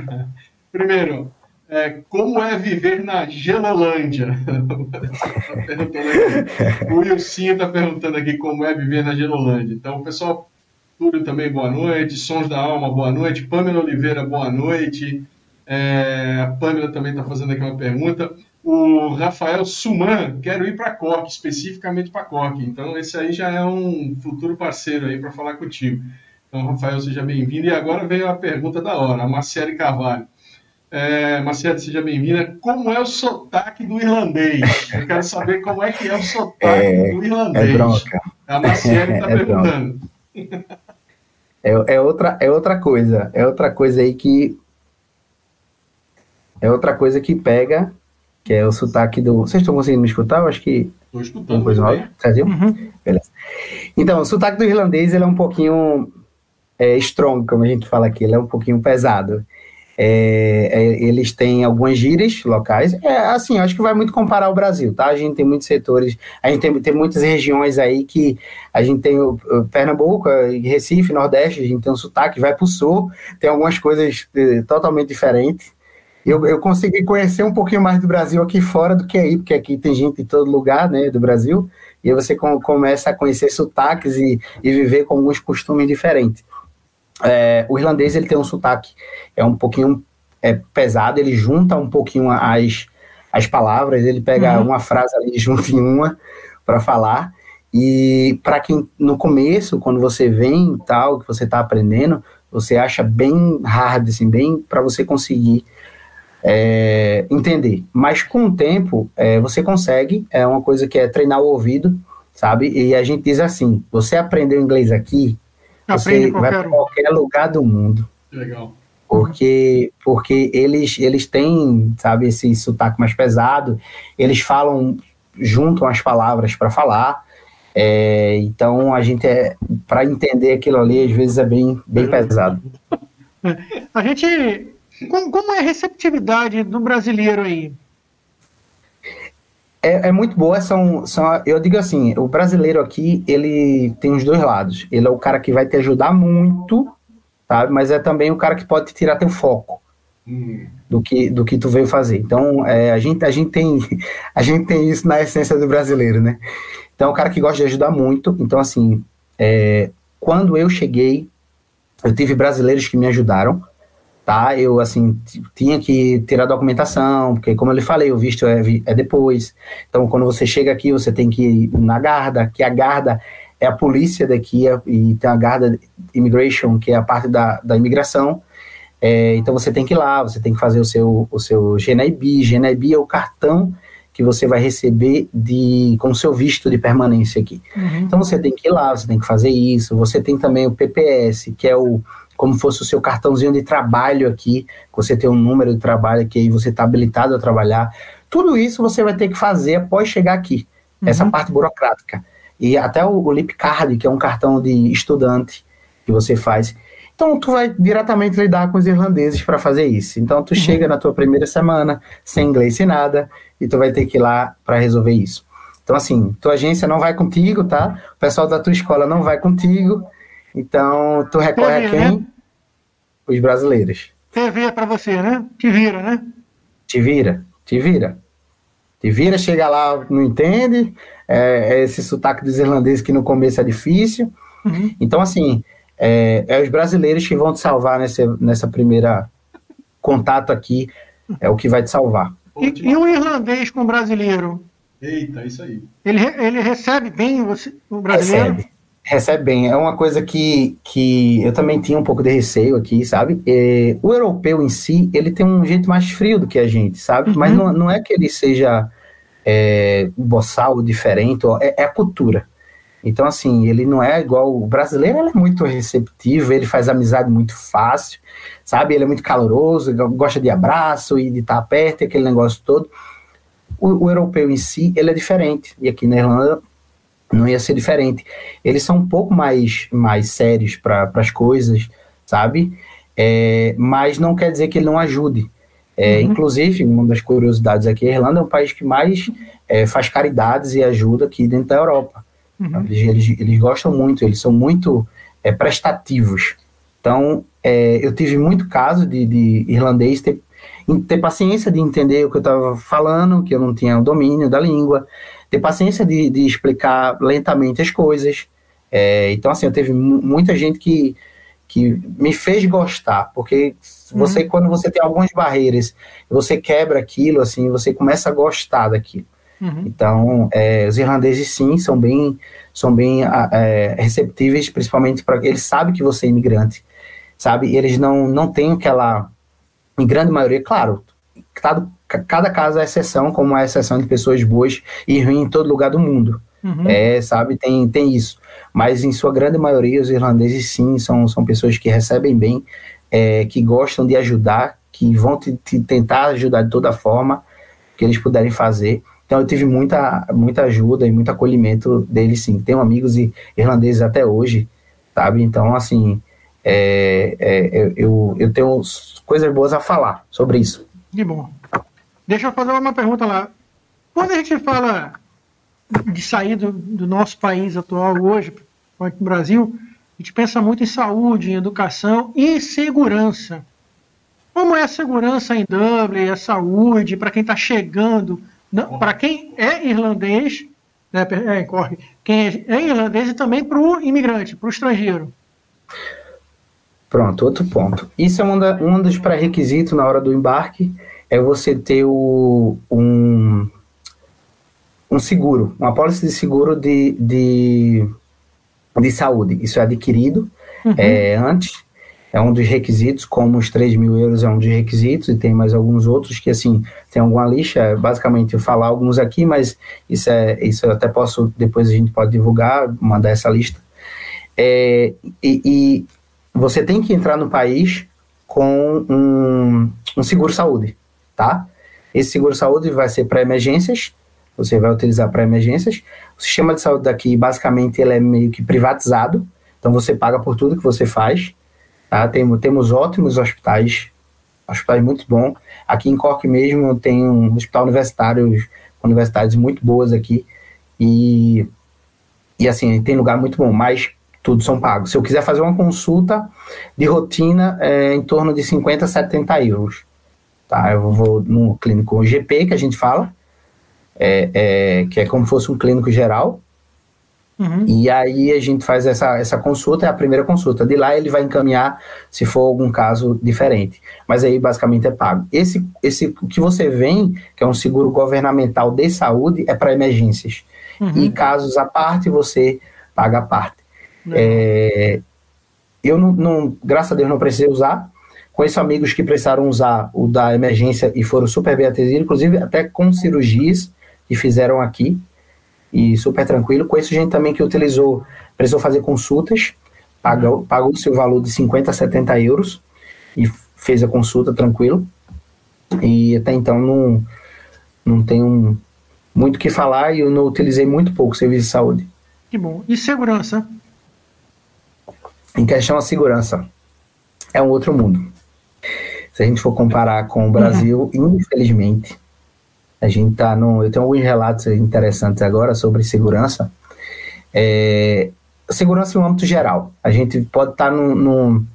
Primeiro, é, como é viver na Gelolândia? o Wilson está perguntando aqui como é viver na Gelolândia. Então, pessoal, Túlio também, boa noite. Sons da Alma, boa noite. Pamela Oliveira, boa noite. É, a Pamela também está fazendo aqui uma pergunta. O Rafael Suman, quero ir para Cork, especificamente para Cork. Então, esse aí já é um futuro parceiro aí para falar contigo. Então, Rafael, seja bem-vindo. E agora veio a pergunta da hora, a Marcele Carvalho. É, Marcelo, seja bem-vinda. Como é o sotaque do irlandês? Eu quero saber como é que é o sotaque é, do irlandês. É bronca. A Marcelo está é perguntando. É, é, outra, é outra coisa. É outra coisa aí que. É outra coisa que pega, que é o sotaque do. Vocês estão conseguindo me escutar? Eu acho que. Estou escutando. Coisa nova. Uhum. Beleza. Então, o sotaque do irlandês ele é um pouquinho é, strong, como a gente fala aqui. Ele é um pouquinho pesado. É, é, eles têm algumas gírias locais. É assim, acho que vai muito comparar o Brasil, tá? A gente tem muitos setores, a gente tem, tem muitas regiões aí que a gente tem o, o Pernambuco, Recife, Nordeste, a gente tem um sotaque, vai para o sul, tem algumas coisas é, totalmente diferentes. Eu, eu consegui conhecer um pouquinho mais do Brasil aqui fora do que aí, porque aqui tem gente em todo lugar, né, do Brasil, e você com, começa a conhecer sotaques e, e viver com alguns costumes diferentes. É, o irlandês ele tem um sotaque é um pouquinho é, pesado, ele junta um pouquinho as, as palavras, ele pega uhum. uma frase ali junto em uma para falar. E para quem no começo, quando você vem tal, que você está aprendendo, você acha bem hard, assim, bem para você conseguir é, entender. Mas com o tempo, é, você consegue, é uma coisa que é treinar o ouvido, sabe? E a gente diz assim: você aprendeu inglês aqui, você vai para qualquer lugar do mundo. Legal. Porque, porque eles, eles têm, sabe, esse sotaque mais pesado, eles falam, juntam as palavras para falar. É, então a gente é para entender aquilo ali às vezes é bem, bem pesado. A gente como, como é a receptividade do brasileiro aí? É, é, muito boa, são, são, eu digo assim, o brasileiro aqui, ele tem os dois lados. Ele é o cara que vai te ajudar muito, sabe? Mas é também o cara que pode tirar teu foco do, que, do que tu veio fazer. Então, é, a, gente, a, gente tem, a gente tem isso na essência do brasileiro, né? Então, é um cara que gosta de ajudar muito. Então, assim, é, quando eu cheguei, eu tive brasileiros que me ajudaram, tá? Eu, assim, tinha que tirar documentação, porque, como eu lhe falei, o visto é, é depois. Então, quando você chega aqui, você tem que ir na Garda, que a Garda é a polícia daqui, e tem a Garda Immigration, que é a parte da, da imigração. É, então, você tem que ir lá, você tem que fazer o seu, o seu GNIB. GNIB é o cartão que você vai receber de com o seu visto de permanência aqui. Uhum. Então você tem que ir lá, você tem que fazer isso. Você tem também o PPS, que é o como fosse o seu cartãozinho de trabalho aqui, você tem um número de trabalho que aí você está habilitado a trabalhar. Tudo isso você vai ter que fazer após chegar aqui, uhum. essa parte burocrática. E até o, o Lip Card, que é um cartão de estudante que você faz. Então tu vai diretamente lidar com os irlandeses para fazer isso. Então tu uhum. chega na tua primeira semana sem inglês sem nada e tu vai ter que ir lá para resolver isso. Então assim, tua agência não vai contigo, tá? O pessoal da tua escola não vai contigo. Então, tu recorre a quem? Né? Os brasileiros. TV é para você, né? Te vira, né? Te vira, te vira. Te vira, chega lá, não entende. É, é esse sotaque dos irlandeses que no começo é difícil. Uhum. Então, assim, é, é, os brasileiros que vão te salvar nessa, nessa primeira contato aqui. É o que vai te salvar. E, e o irlandês com o brasileiro? Eita, isso aí. Ele, ele recebe bem você, o brasileiro? Recebe recebe bem. É uma coisa que, que eu também tinha um pouco de receio aqui, sabe? É, o europeu em si, ele tem um jeito mais frio do que a gente, sabe? Uhum. Mas não, não é que ele seja é, boçal, diferente, é, é, a cultura. Então, assim, ele não é igual. O brasileiro ele é muito receptivo, ele faz amizade muito fácil, sabe? Ele é muito caloroso, gosta de abraço e de estar perto, aquele negócio todo. O, o europeu em si, ele é diferente. E aqui na Irlanda, não ia ser diferente. Eles são um pouco mais, mais sérios para as coisas, sabe? É, mas não quer dizer que ele não ajude. É, uhum. Inclusive, uma das curiosidades aqui, a Irlanda é um país que mais é, faz caridades e ajuda aqui dentro da Europa. Uhum. Eles, eles, eles, gostam muito, eles são muito é, prestativos. Então, é, eu tive muito caso de, de irlandês ter ter paciência de entender o que eu estava falando, que eu não tinha o domínio da língua, ter paciência de, de explicar lentamente as coisas. É, então, assim, eu teve muita gente que, que me fez gostar, porque você, uhum. quando você tem algumas barreiras, você quebra aquilo, assim, você começa a gostar daquilo. Uhum. Então, é, os irlandeses, sim, são bem, são bem é, receptíveis, principalmente para eles sabem que você é imigrante, sabe? E eles não, não têm aquela, em grande maioria, claro, cada, cada caso é exceção, como é exceção de pessoas boas e ruins em todo lugar do mundo. Uhum. É, sabe, tem, tem isso. Mas em sua grande maioria, os irlandeses, sim, são, são pessoas que recebem bem, é, que gostam de ajudar, que vão te, te tentar ajudar de toda forma que eles puderem fazer. Então eu tive muita, muita ajuda e muito acolhimento deles, sim. Tenho amigos irlandeses até hoje, sabe? Então, assim, é, é, eu, eu tenho coisas boas a falar sobre isso. Que bom. Deixa eu fazer uma pergunta lá. Quando a gente fala de sair do, do nosso país atual hoje, no Brasil, a gente pensa muito em saúde, em educação e segurança. Como é a segurança em Dublin, a saúde, para quem está chegando para quem é irlandês, né, é, corre, quem é, é irlandês e também para o imigrante, para o estrangeiro. Pronto, outro ponto. Isso é um, da, um dos pré-requisitos na hora do embarque, é você ter o, um, um seguro, uma pólice de seguro de, de, de saúde. Isso é adquirido uhum. é, antes é um dos requisitos, como os 3 mil euros é um dos requisitos, e tem mais alguns outros que, assim, tem alguma lixa, basicamente eu falar alguns aqui, mas isso é isso eu até posso, depois a gente pode divulgar, mandar essa lista. É, e, e, você tem que entrar no país com um, um seguro-saúde, tá? Esse seguro-saúde vai ser para emergências, você vai utilizar para emergências. O sistema de saúde daqui, basicamente, ele é meio que privatizado, então você paga por tudo que você faz, Tá? Temos, temos ótimos hospitais, hospitais muito bons. Aqui em Cork mesmo tem um hospital universitário, universidades muito boas aqui. E, e assim, tem lugar muito bom, mas tudo são pagos. Se eu quiser fazer uma consulta de rotina, é em torno de 50, 70 euros. Tá? Eu vou no clínico GP, que a gente fala, é, é, que é como se fosse um clínico geral, Uhum. E aí a gente faz essa, essa consulta, é a primeira consulta. De lá ele vai encaminhar se for algum caso diferente. Mas aí basicamente é pago. Esse, esse que você vem, que é um seguro governamental de saúde, é para emergências. Uhum. E casos à parte, você paga a parte. Uhum. É, eu não, não, graças a Deus, não precisei usar. Conheço amigos que precisaram usar o da emergência e foram super bem atendidos, inclusive até com cirurgias que fizeram aqui e super tranquilo. Conheço gente também que utilizou, precisou fazer consultas, pagou, pagou o seu valor de 50 a 70 euros e fez a consulta tranquilo. E até então não, não tenho muito o que falar e eu não utilizei muito pouco serviço de saúde. Que bom. E segurança? Em questão a segurança, é um outro mundo. Se a gente for comparar com o Brasil, uhum. infelizmente, a gente tá no. Eu tenho alguns relatos interessantes agora sobre segurança. É, segurança no âmbito geral. A gente pode estar tá no, no,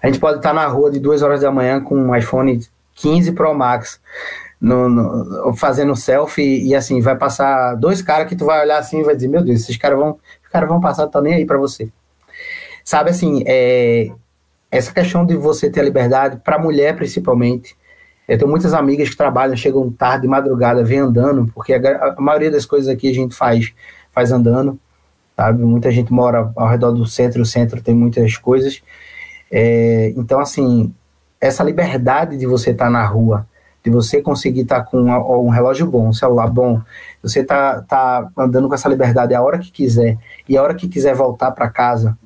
A gente pode estar tá na rua de duas horas da manhã com um iPhone 15 Pro Max. No, no, fazendo selfie e assim, vai passar dois caras que tu vai olhar assim e vai dizer, meu Deus, esses caras vão, os caras vão passar, tá nem aí para você. Sabe assim, é, essa questão de você ter a liberdade, para mulher principalmente, eu tenho muitas amigas que trabalham, chegam tarde, de madrugada, vêm andando, porque a, a, maioria das coisas aqui a gente faz, faz andando, sabe? Muita gente mora ao redor do centro, o centro tem muitas coisas. É, então, assim, essa liberdade de você estar tá na rua, de você conseguir estar tá com um, um relógio bom, um celular bom, você tá, tá andando com essa liberdade a hora que quiser, e a hora que quiser voltar para casa,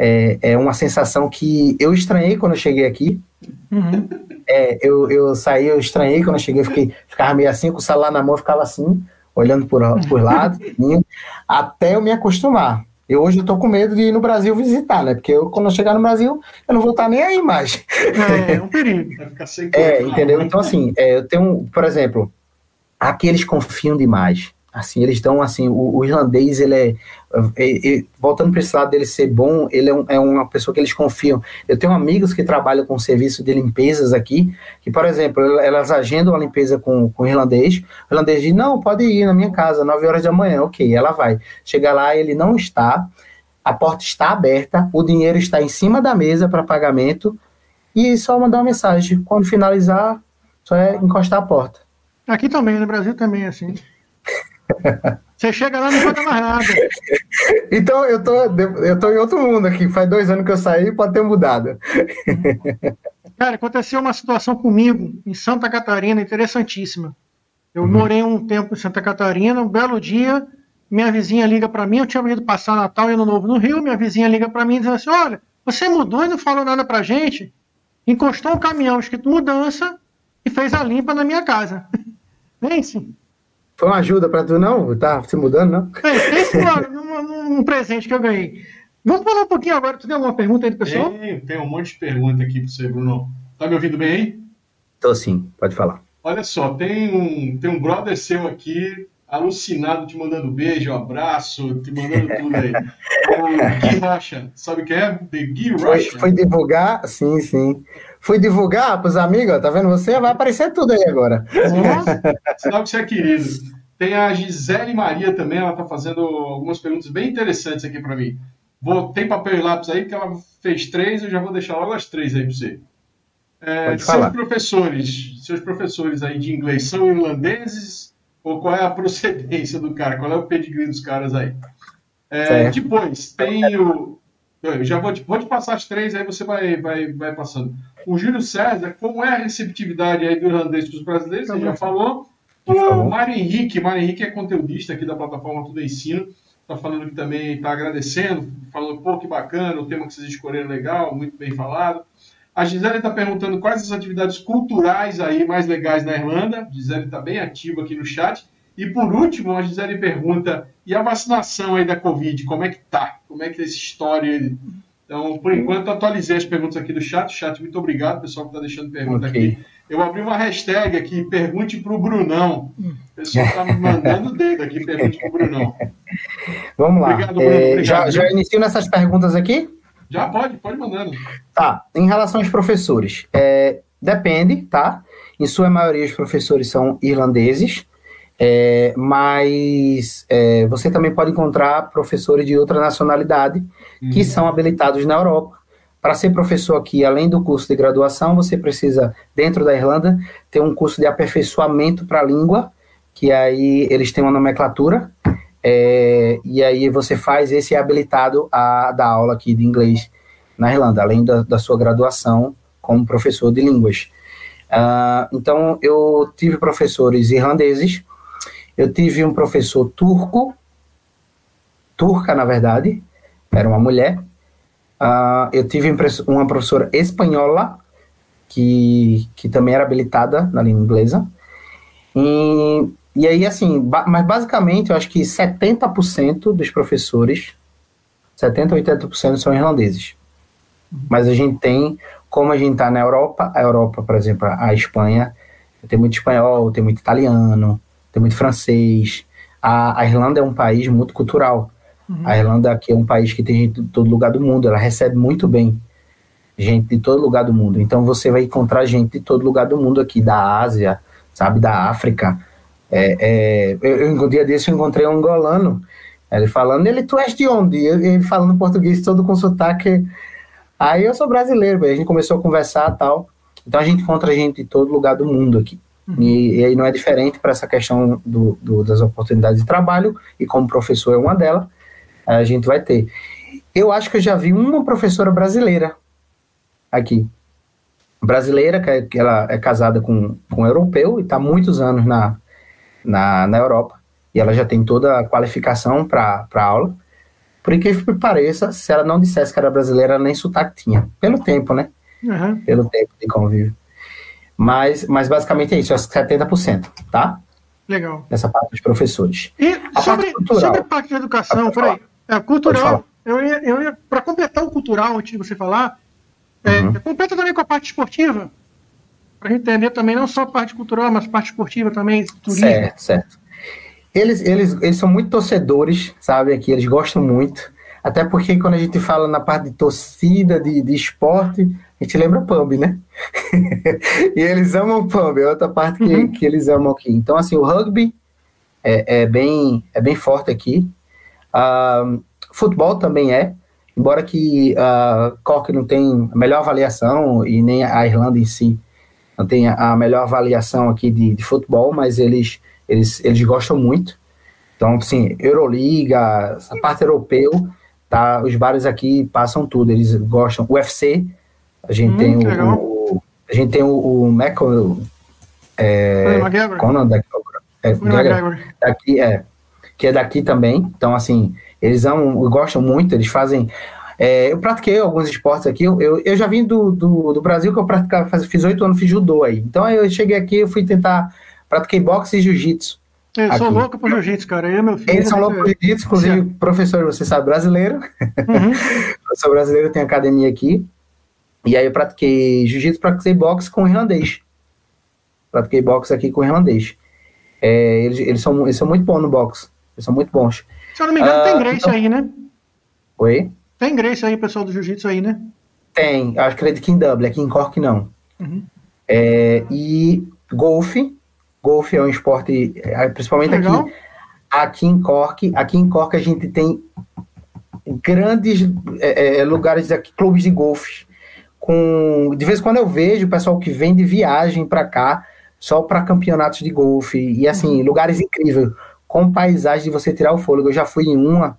é, é uma sensação que eu estranhei quando eu cheguei aqui, Uhum. É, eu, eu saí, eu estranhei quando eu cheguei, fiquei, ficava meio assim, com o celular na mão, ficava assim, olhando por, por lado, até eu me acostumar. E hoje eu tô com medo de ir no Brasil visitar, né? Porque eu, quando eu chegar no Brasil, eu não vou estar nem aí mais. É, é um perigo. é, entendeu? Então, assim, é, eu tenho, por exemplo, aqui eles confiam demais. Assim, eles dão, assim, o, o irlandês, ele é, é, é voltando para esse lado dele ser bom, ele é, um, é, uma pessoa que eles confiam. Eu tenho amigos que trabalham com serviço de limpezas aqui, que, por exemplo, elas agendam a limpeza com, com o irlandês, o irlandês diz, não, pode ir na minha casa, 9 horas da manhã, ok, ela vai. Chega lá, ele não está, a porta está aberta, o dinheiro está em cima da mesa para pagamento, e só mandar uma mensagem. Quando finalizar, só é encostar a porta. Aqui também, no Brasil também é assim. Você chega lá e não paga mais nada. Então, eu tô, eu tô em outro mundo aqui. Faz dois anos que eu saí, pode ter mudado. Cara, aconteceu uma situação comigo em Santa Catarina interessantíssima. Eu uhum. morei um tempo em Santa Catarina, um belo dia, minha vizinha liga para mim, eu tinha ido passar Natal e Ano Novo no Rio, minha vizinha liga para mim e diz assim, olha, você mudou e não falou nada pra gente? Encostou um caminhão escrito mudança e fez a limpa na minha casa. Vence. Foi uma ajuda para tu, não? Tá se mudando, não? É, esse um, um presente que eu ganhei. Vamos falar um pouquinho agora. Tu tem alguma pergunta aí do pessoal? Tem, tem um monte de pergunta aqui para você, Bruno. Tá me ouvindo bem aí? Tô sim, pode falar. Olha só, tem um, tem um brother seu aqui, alucinado, te mandando beijo, abraço, te mandando tudo aí. o Gui Rocha, sabe o que é? The Gui Rocha. Foi, foi divulgar, sim, sim. Fui divulgar para os amigos, tá vendo você? Vai aparecer tudo aí agora. Sinal que você é querido. Tem a Gisele Maria também, ela está fazendo algumas perguntas bem interessantes aqui para mim. Vou, tem papel e lápis aí, porque ela fez três, eu já vou deixar logo as três aí para você. É, seus professores, seus professores aí de inglês são irlandeses ou qual é a procedência do cara? Qual é o pedigree dos caras aí? É, depois tem o, eu já vou te, vou te passar as três, aí você vai, vai, vai passando. O Júlio César, como é a receptividade aí do irlandês para os brasileiros? Você já falou. O Mário Henrique, Mário Henrique é conteudista aqui da plataforma Tudo Ensino, está falando que também está agradecendo, falando, pô, que bacana, o tema que vocês escolheram legal, muito bem falado. A Gisele está perguntando quais as atividades culturais aí mais legais na Irlanda. A Gisele está bem ativa aqui no chat. E por último, a Gisele pergunta: e a vacinação aí da Covid, como é que tá? Como é que é essa história? Então, por enquanto, atualizei as perguntas aqui do chat. Chat, muito obrigado, pessoal que está deixando pergunta okay. aqui. Eu abri uma hashtag aqui, pergunte para o Brunão. O pessoal está me mandando o dedo aqui, pergunte para o Brunão. Vamos lá. Obrigado, Bruno. É, já, já inicio nessas perguntas aqui? Já pode, pode mandando. Tá. Em relação aos professores, é, depende, tá? Em sua maioria, os professores são irlandeses. É, mas é, você também pode encontrar professores de outra nacionalidade uhum. que são habilitados na Europa. Para ser professor aqui, além do curso de graduação, você precisa, dentro da Irlanda, ter um curso de aperfeiçoamento para a língua, que aí eles têm uma nomenclatura, é, e aí você faz esse habilitado a dar aula aqui de inglês na Irlanda, além da, da sua graduação como professor de línguas. Uh, então, eu tive professores irlandeses, eu tive um professor turco, turca, na verdade, era uma mulher. Uh, eu tive uma professora espanhola, que, que também era habilitada na língua inglesa. E, e aí, assim, ba mas basicamente, eu acho que 70% dos professores, 70% 80% são irlandeses. Mas a gente tem, como a gente está na Europa, a Europa, por exemplo, a Espanha, tem muito espanhol, tem muito italiano, tem muito francês. A, a Irlanda é um país muito cultural. Uhum. A Irlanda aqui é um país que tem gente de todo lugar do mundo, ela recebe muito bem gente de todo lugar do mundo. Então você vai encontrar gente de todo lugar do mundo aqui, da Ásia, sabe, da África. É, é, eu, um dia desse eu encontrei um angolano, ele falando, ele, tu és de onde? Ele falando português todo com sotaque. Aí eu sou brasileiro, a gente começou a conversar tal. Então a gente encontra gente de todo lugar do mundo aqui. Uhum. E, e, aí não é diferente para essa questão do, do, das oportunidades de trabalho, e como professor é uma delas, a gente vai ter. Eu acho que eu já vi uma professora brasileira aqui. Brasileira, que, é, que ela é casada com, com um europeu e está muitos anos na, na, na Europa. E ela já tem toda a qualificação para aula. Por incrível que pareça, se ela não dissesse que era brasileira, nem sotaque tinha. Pelo tempo, né? Uhum. Pelo tempo de convívio. Mas, mas basicamente é isso, é 70%, tá? Legal. Nessa parte dos professores. E a sobre, parte sobre a parte da educação, peraí. É, cultural, eu ia, eu ia para completar o cultural, antes de você falar, é, uhum. completa também com a parte esportiva, para entender também não só a parte cultural, mas a parte esportiva também, turismo. Certo, certo. eles, eles, eles são muito torcedores, sabe? Aqui eles gostam muito. Até porque quando a gente fala na parte de torcida, de, de esporte, a gente lembra pub, né? e eles amam pub, é outra parte que, uhum. que eles amam aqui. Então, assim, o rugby é, é bem, é bem forte aqui. Uh, futebol também é, embora que uh, Cork não tem a melhor avaliação e nem a Irlanda em si não tem a melhor avaliação aqui de, de futebol, mas eles, eles, eles gostam muito. Então, assim, Euroliga, a parte europeu, tá? Os bares aqui passam tudo, eles gostam. UFC, a gente hum, tem o, o, a gente tem o, o Meco, é, Conan da, é, daqui é que é daqui também. Então, assim, eles amam, gostam muito, eles fazem. É, eu pratiquei alguns esportes aqui. Eu, eu, já vim do, do, do, Brasil que eu praticava, fiz oito anos, fiz judô aí. Então eu cheguei aqui, eu fui tentar. Pratiquei boxe e jiu-jitsu. Eu sou louco por jiu-jitsu, cara. Eu, meu filho. Eles são loucos por jiu-jitsu, inclusive, Sim. professor, você sabe, brasileiro. Uhum. professor brasileiro tem academia aqui. E aí eu pratiquei jiu-jitsu, pratiquei boxe com irlandês. Pratiquei boxe aqui com irlandês. É, eles, eles, são, eles são muito bons no boxe. Eles são muito bons. Se eu não me engano, tem Grace então... aí, né? Oi? Tem Grace aí, pessoal do Jiu-Jitsu aí, né? Tem, acho que é aqui em Dublin, aqui em Cork não. Uhum. É, e golfe, golfe é um esporte, é, principalmente Legal. aqui, aqui em Cork, aqui em Cork a gente tem grandes é, é lugares aqui, clubes de golfe, com, de vez em quando eu vejo o pessoal que vem de viagem para cá, só para campeonatos de golfe, e assim, uhum. lugares incríveis, com paisagem de você tirar o fôlego. Eu já fui em uma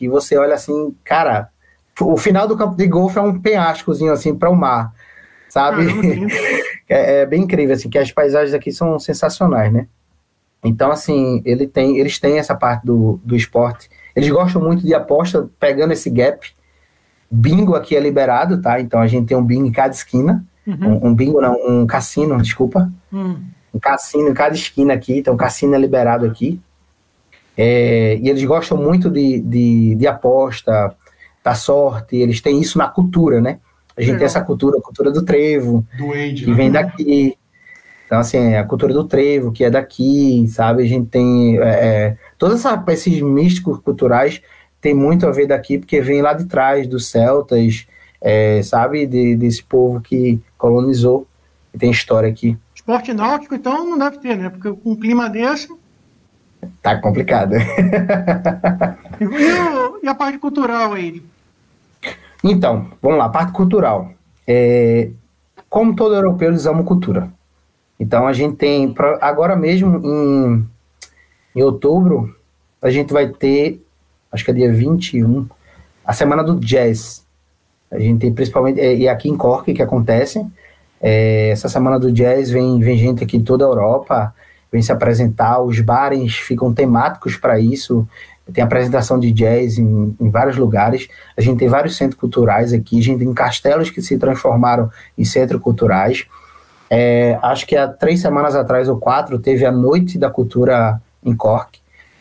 e você olha assim, cara, o final do campo de golfe é um penhascozinho assim para o mar, sabe? é, é, bem incrível assim, que as paisagens aqui são sensacionais, né? Então assim, ele tem, eles têm essa parte do, do esporte. Eles gostam muito de aposta, pegando esse gap. Bingo aqui é liberado, tá? Então a gente tem um bingo em cada esquina. Uhum. Um, um, bingo, não, um cassino, desculpa. Uhum. Um cassino em cada esquina aqui. Então, cassino é liberado aqui. É, e eles gostam muito de, de, de, aposta, da sorte, eles têm isso na cultura, né? A gente tem essa cultura, a cultura do trevo, do age, que né? vem daqui. Então, assim, a cultura do trevo, que é daqui, sabe? A gente tem. É, é todos essa, esses místicos culturais tem muito a ver daqui, porque vem lá de trás, dos celtas, é, sabe? De, desse povo que colonizou, e tem história aqui. Esporte náutico, então, não deve ter, né? Porque com um clima desse Tá complicado. e, o, e, a parte cultural aí? Então, vamos lá, parte cultural. É, como todo europeu, eles amam cultura. Então a gente tem, agora mesmo em, em outubro, a gente vai ter, acho que é dia 21, a semana do jazz. A gente tem principalmente, é, e aqui em Cork que acontece, é, essa semana do jazz vem, vem gente aqui de toda a Europa, vem se apresentar, os bares ficam temáticos para isso, tem apresentação de jazz em, em, vários lugares, a gente tem vários centros culturais aqui, a gente tem castelos que se transformaram em centros culturais. É, acho que há três semanas atrás ou quatro teve a Noite da Cultura em Cork,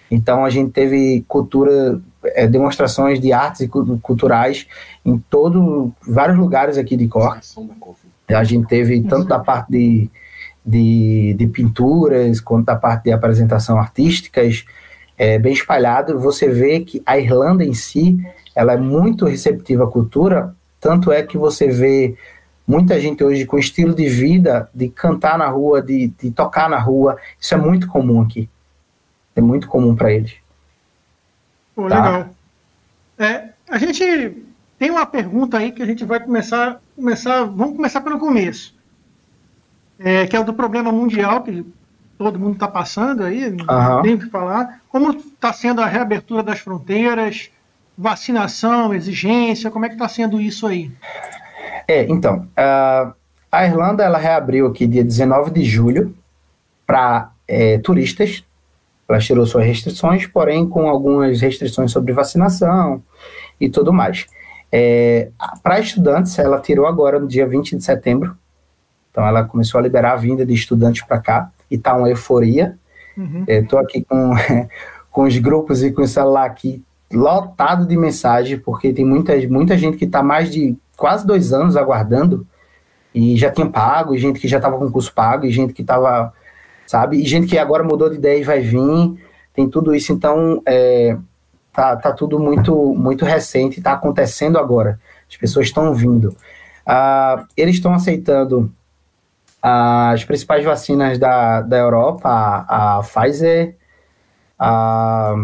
então a gente teve cultura, é, demonstrações de artes culturais em todo, vários lugares aqui de Cork. A gente teve tanto da parte de de, de pinturas, quanto da parte de apresentação artísticas, é, bem espalhado. Você vê que a Irlanda em si, ela é muito receptiva à cultura, tanto é que você vê muita gente hoje com estilo de vida, de cantar na rua, de, de tocar na rua, isso é muito comum aqui. É muito comum para eles. Pô, tá? Legal. É, a gente tem uma pergunta aí que a gente vai começar, começar vamos começar pelo começo é, que é o do problema mundial que todo mundo está passando aí, não tem o que falar. Como está sendo a reabertura das fronteiras, vacinação, exigência, como é que está sendo isso aí? É, então, a, a Irlanda ela reabriu aqui dia 19 de julho para é, turistas. Ela tirou suas restrições, porém com algumas restrições sobre vacinação e tudo mais. É, para estudantes, ela tirou agora no dia 20 de setembro então ela começou a liberar a vinda de estudantes para cá e tá uma euforia. Estou uhum. é, aqui com, com os grupos e com o celular aqui lotado de mensagem, porque tem muita, muita gente que está mais de quase dois anos aguardando e já tinha pago, e gente que já estava com curso pago, e gente que estava, sabe, e gente que agora mudou de ideia e vai vir. tem tudo isso, então é, tá, tá tudo muito, muito recente, está acontecendo agora. As pessoas estão vindo. Ah, eles estão aceitando as principais vacinas da, da Europa, a, a Pfizer, a,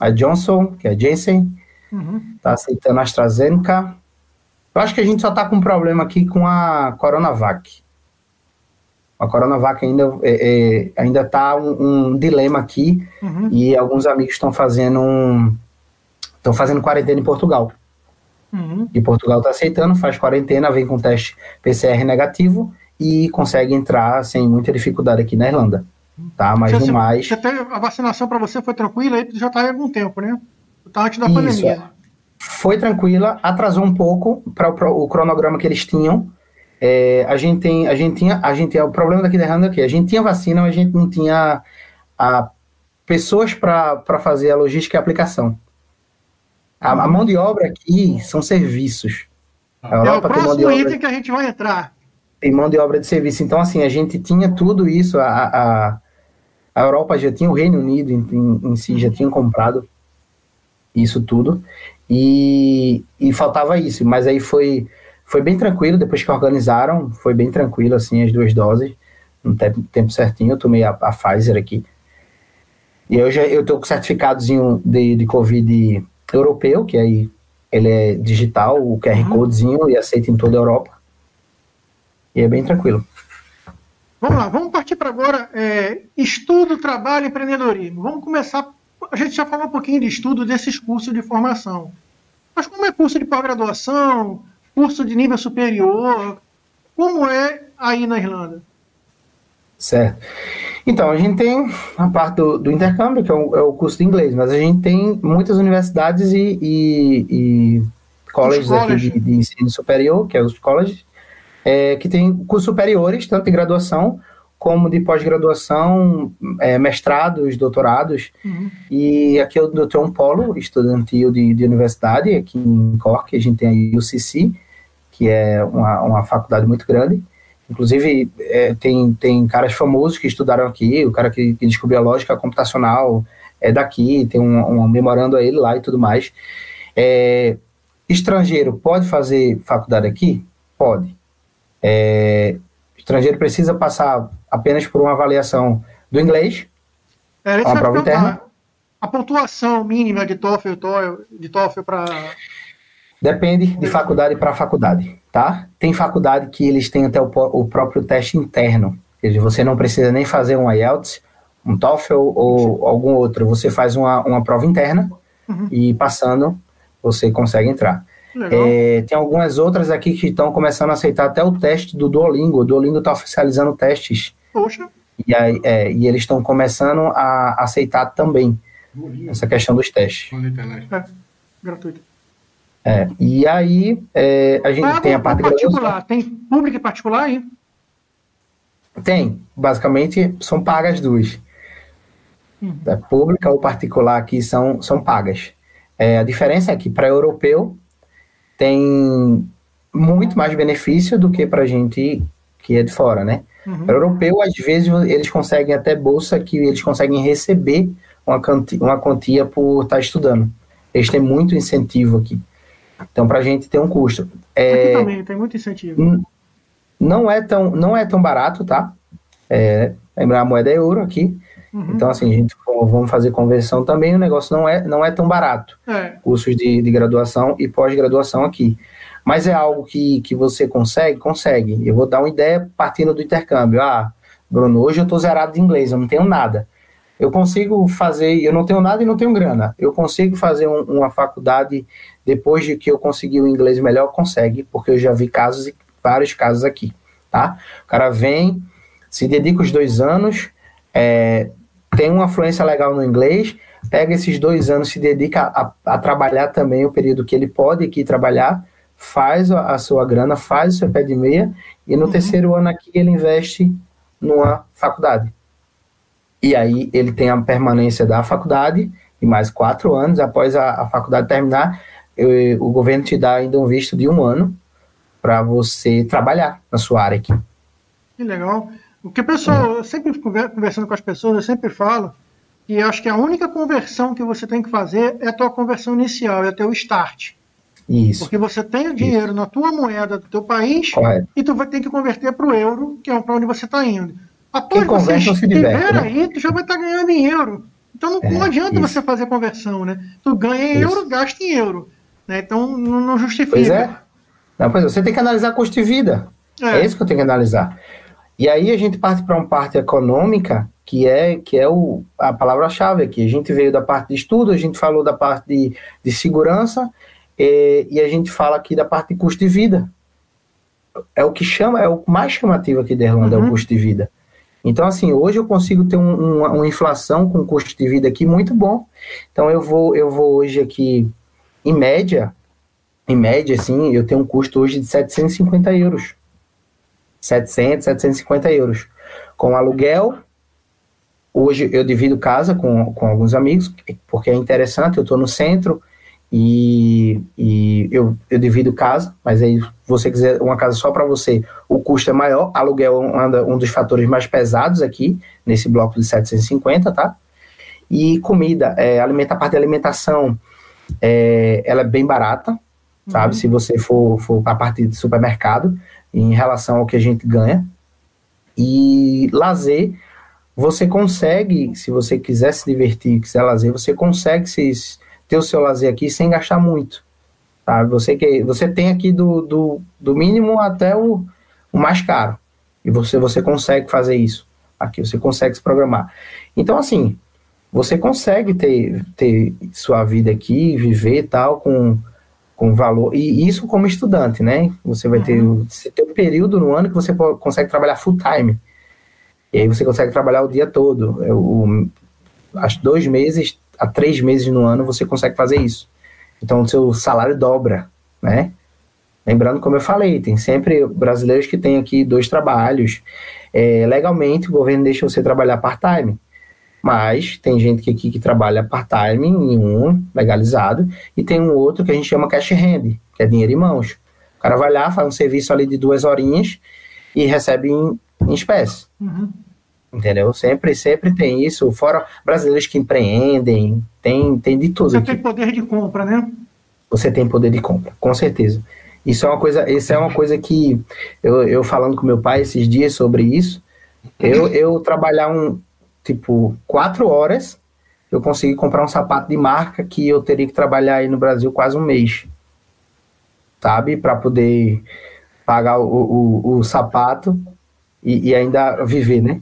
a Johnson, que é a Janssen, está uhum. Tá aceitando a AstraZeneca. Eu acho que a gente só está com um problema aqui com a Coronavac. A Coronavac ainda é, é, ainda está um, um, dilema aqui uhum. e alguns amigos estão fazendo um, estão fazendo quarentena em Portugal. Uhum. E Portugal está aceitando, faz quarentena, vem com teste PCR negativo e consegue entrar sem muita dificuldade aqui na Irlanda. Tá? Mas no mais. Você teve, a vacinação para você foi tranquila aí, já está há algum tempo, né? Está antes da Isso, pandemia. Foi tranquila, atrasou um pouco para o, cronograma que eles tinham. É, a gente tem, a gente tinha, a gente o problema daqui da Irlanda é que a gente tinha vacina, mas a gente não tinha a, pessoas para fazer a logística e a aplicação. A, a, mão de obra aqui são serviços. A Europa é o próximo tem mão de obra, que a gente vai entrar. Tem mão de obra de serviço. Então, assim, a gente tinha tudo isso. A, a, a Europa já tinha, o Reino Unido em, em, em si já tinha comprado isso tudo. E, e faltava isso. Mas aí foi, foi bem tranquilo, depois que organizaram, foi bem tranquilo, assim, as duas doses. No tempo, tempo certinho, eu tomei a, a Pfizer aqui. E eu já eu tô com certificadozinho de, de Covid europeu, que aí ele é digital, o QR uhum. Codezinho, e aceita em toda a Europa. E é bem tranquilo. Vamos lá, vamos partir para agora. É, estudo, trabalho, empreendedorismo. Vamos começar. A gente já falou um pouquinho de estudo desses cursos de formação. Mas como é curso de pós-graduação, curso de nível superior? Como é aí na Irlanda? Certo. Então, a gente tem a parte do, do intercâmbio, que é o, é o, curso de inglês, mas a gente tem muitas universidades e, e, e colleges aqui de, de, ensino superior, que é os colleges, é, que tem cursos superiores, tanto de graduação como de pós-graduação, é, mestrados, doutorados. Uhum. E aqui eu, eu tenho um polo estudantil de, de universidade, aqui em Cork, a gente tem a UCC, que é uma, uma faculdade muito grande. Inclusive, é, tem, tem caras famosos que estudaram aqui, o cara que, que descobriu a lógica computacional é daqui, tem um, um memorando a ele lá e tudo mais. É, estrangeiro pode fazer faculdade aqui? Pode. É, estrangeiro precisa passar apenas por uma avaliação do inglês, é, uma prova interna. A pontuação mínima de TOEFL, de TOEFL para Depende de faculdade para faculdade, tá? Tem faculdade que eles têm até o, o próprio teste interno. Você não precisa nem fazer um IELTS, um TOEFL ou algum outro. Você faz uma, uma prova interna uhum. e passando você consegue entrar. É, tem algumas outras aqui que estão começando a aceitar até o teste do Duolingo. O Duolingo está oficializando testes. Poxa. E, aí, é, e eles estão começando a aceitar também Duolingo. essa questão dos testes. É, gratuito. É, e aí é, a gente ah, tem a parte particular. Tem público e particular aí? Tem. Basicamente são pagas duas. Hum. É, pública ou particular aqui são, são pagas. É, a diferença é que para europeu tem muito mais benefício do que para gente que é de fora, né? Uhum. Para europeu, às vezes, eles conseguem até bolsa que eles conseguem receber uma quantia, uma quantia por estar estudando. Eles têm muito incentivo aqui. Então, para a gente tem um custo. É, Aqui também tem muito incentivo. Não é tão, não é tão barato, tá? É, lembrar, a moeda é euro aqui. Uhum. Então, assim, a gente vamos fazer conversão também, o negócio não é, não é tão barato. É. Cursos de, de graduação e pós-graduação aqui. Mas é algo que, que você consegue? Consegue. Eu vou dar uma ideia partindo do intercâmbio. Ah, Bruno, hoje eu estou zerado de inglês, eu não tenho nada. Eu consigo fazer, eu não tenho nada e não tenho grana. Eu consigo fazer um, uma faculdade depois de que eu conseguir o inglês melhor, consegue, porque eu já vi casos, vários casos aqui, tá? O cara vem, se dedica os dois anos, é, tem uma fluência legal no inglês, pega esses dois anos, se dedica a, a trabalhar também o período que ele pode aqui trabalhar, faz a, a sua grana, faz o seu pé de meia, e no uhum. terceiro ano aqui ele investe numa faculdade. E aí ele tem a permanência da faculdade e mais quatro anos após a, a faculdade terminar, eu, o governo te dá ainda um visto de um ano para você trabalhar na sua área aqui. Que legal. O que pessoal, eu sempre conversando com as pessoas, eu sempre falo que acho que a única conversão que você tem que fazer é a tua conversão inicial, é o teu start. Isso. Porque você tem o dinheiro Isso. na tua moeda do teu país Correto. e tu vai ter que converter para o euro, que é para onde você está indo. Após Quem você estiver né? aí, tu já vai estar tá ganhando em euro. Então não, é, não adianta isso. você fazer conversão, né? Tu ganha em isso. euro, gasta em euro. Né? Então não, não justifica. Pois é. Não, pois é. Você tem que analisar custo de vida. É. é isso que eu tenho que analisar. E aí a gente parte para uma parte econômica, que é que é o, a palavra-chave aqui. A gente veio da parte de estudo, a gente falou da parte de, de segurança, e, e a gente fala aqui da parte de custo de vida. É o que chama, é o mais chamativo aqui da Irlanda, uhum. é o custo de vida. Então, assim, hoje eu consigo ter um, uma, uma, inflação com custo de vida aqui muito bom. Então, eu vou, eu vou hoje aqui, em média, em média, assim, eu tenho um custo hoje de 750 euros. 700, 750 euros. Com aluguel, hoje eu divido casa com, com alguns amigos, porque é interessante, eu estou no centro e, e eu, eu divido casa, mas aí você quiser uma casa só para você, o custo é maior, aluguel é um dos fatores mais pesados aqui, nesse bloco de 750, tá? E comida, é, alimenta, a parte de alimentação, é, ela é bem barata, sabe? Uhum. Se você for, for a parte de supermercado, em relação ao que a gente ganha. E lazer, você consegue, se você quiser se divertir, quiser lazer, você consegue se, ter o seu lazer aqui sem gastar muito. Tá? Você, que, você tem aqui do, do, do mínimo até o, o mais caro. E você, você consegue fazer isso. Aqui você consegue se programar. Então, assim, você consegue ter, ter sua vida aqui, viver tal, com, com valor. E isso como estudante, né? Você vai ter, uhum. você tem um período no ano que você consegue trabalhar full time. E aí você consegue trabalhar o dia todo. Eu, acho dois meses a três meses no ano você consegue fazer isso. Então o seu salário dobra, né? Lembrando, como eu falei, tem sempre brasileiros que têm aqui dois trabalhos. É, legalmente, o governo deixa você trabalhar part-time. Mas tem gente que aqui que trabalha part-time em um legalizado e tem um outro que a gente chama cash hand, que é dinheiro em mãos. O cara vai lá, faz um serviço ali de duas horinhas e recebe em, em espécie. Uhum. Entendeu? Sempre, sempre tem isso. Fora brasileiros que empreendem, tem, tem de tudo. Você aqui. tem poder de compra, né? Você tem poder de compra, com certeza. Isso é uma coisa, isso é uma coisa que eu, eu falando com meu pai esses dias sobre isso, eu, eu trabalhar um, tipo, quatro horas, eu consegui comprar um sapato de marca que eu teria que trabalhar aí no Brasil quase um mês, sabe? Para poder pagar o, o, o sapato e, e, ainda viver, né?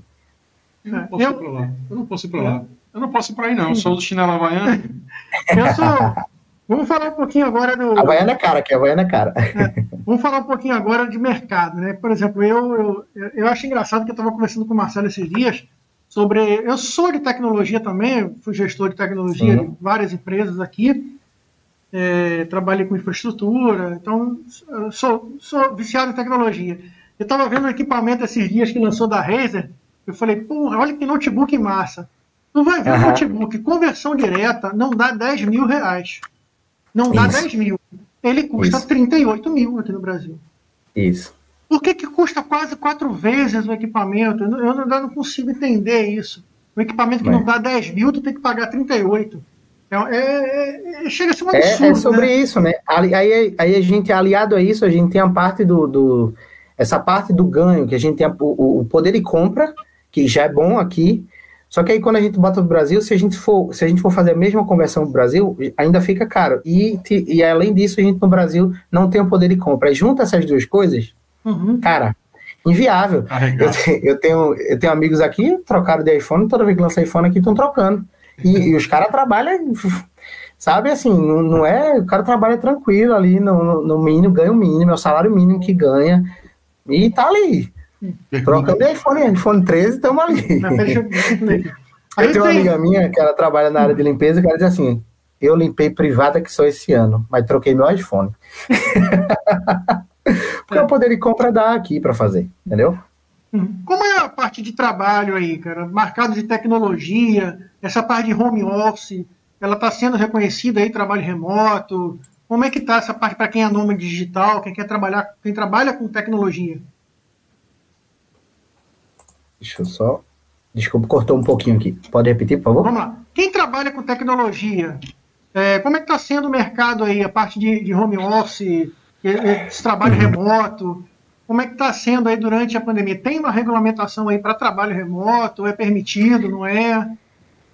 Eu não posso eu, ir pra lá. Eu não posso ir pra lá. Eu não posso ir pra aí, não. Eu sou do chinelo havaiano. eu sou. Vamos falar um pouquinho agora do. Havaiana é cara, que Havaiana é cara. É, vamos falar um pouquinho agora de mercado, né? Por exemplo, eu, eu, eu acho engraçado que eu estava conversando com o Marcelo esses dias sobre. Eu sou de tecnologia também, fui gestor de tecnologia Sim. de várias empresas aqui, é, trabalhei com infraestrutura, então sou, sou viciado em tecnologia. Eu estava vendo um equipamento esses dias que lançou da Razer, eu falei, porra, olha que notebook massa. Tu vai ver uhum. notebook, conversão direta, não dá 10 mil reais. Não dá Isso. 10 mil. Ele custa Isso. 38 mil aqui no Brasil. Isso. Por que, que custa quase quatro vezes o equipamento? Eu, eu ainda não consigo entender isso. Um equipamento que não dá 10 mil, tu tem que pagar 38. É, é, é, chega a ser um absurdo. É, é sobre né? isso, né? Aí, aí, aí, a gente, aliado a isso, a gente tem a parte do, do essa parte do ganho, que a gente tem a, o, o, poder de compra, que já é bom aqui. Só que aí quando a gente bota no Brasil, se a gente for, se a gente for fazer a mesma conversão no Brasil, ainda fica caro. E, e além disso, a gente no Brasil não tem o poder de compra. Aí junta essas duas coisas, Uhum. Cara, inviável. Eu, te, eu, tenho, eu tenho amigos aqui, trocaram de iPhone, toda vez que lança iPhone aqui estão trocando. E, e os caras trabalham, sabe assim, não, não, é. O cara trabalha tranquilo ali, no, no mínimo, ganha o mínimo, é o salário mínimo que ganha. E tá ali. Trocando de iPhone, iPhone 13, estamos ali. Eu tenho uma amiga minha que ela trabalha na área de limpeza, que ela diz assim: eu limpei privada que só esse ano, mas troquei meu iPhone. Porque é. o poder de compra dá aqui para fazer, entendeu? Hum. Como é a parte de trabalho aí, cara? Mercado de tecnologia, essa parte de home office, ela está sendo reconhecida aí, trabalho remoto? Como é que está essa parte para quem é nome digital, quem quer trabalhar, quem trabalha com tecnologia? Deixa eu só Desculpa, cortou um pouquinho aqui. Pode repetir, por favor? Vamos lá. Quem trabalha com tecnologia, é, como é que está sendo o mercado aí, a parte de, de home office, esse trabalho uhum. remoto? Como é que está sendo aí durante a pandemia? Tem uma regulamentação aí para trabalho remoto? É permitido, não é?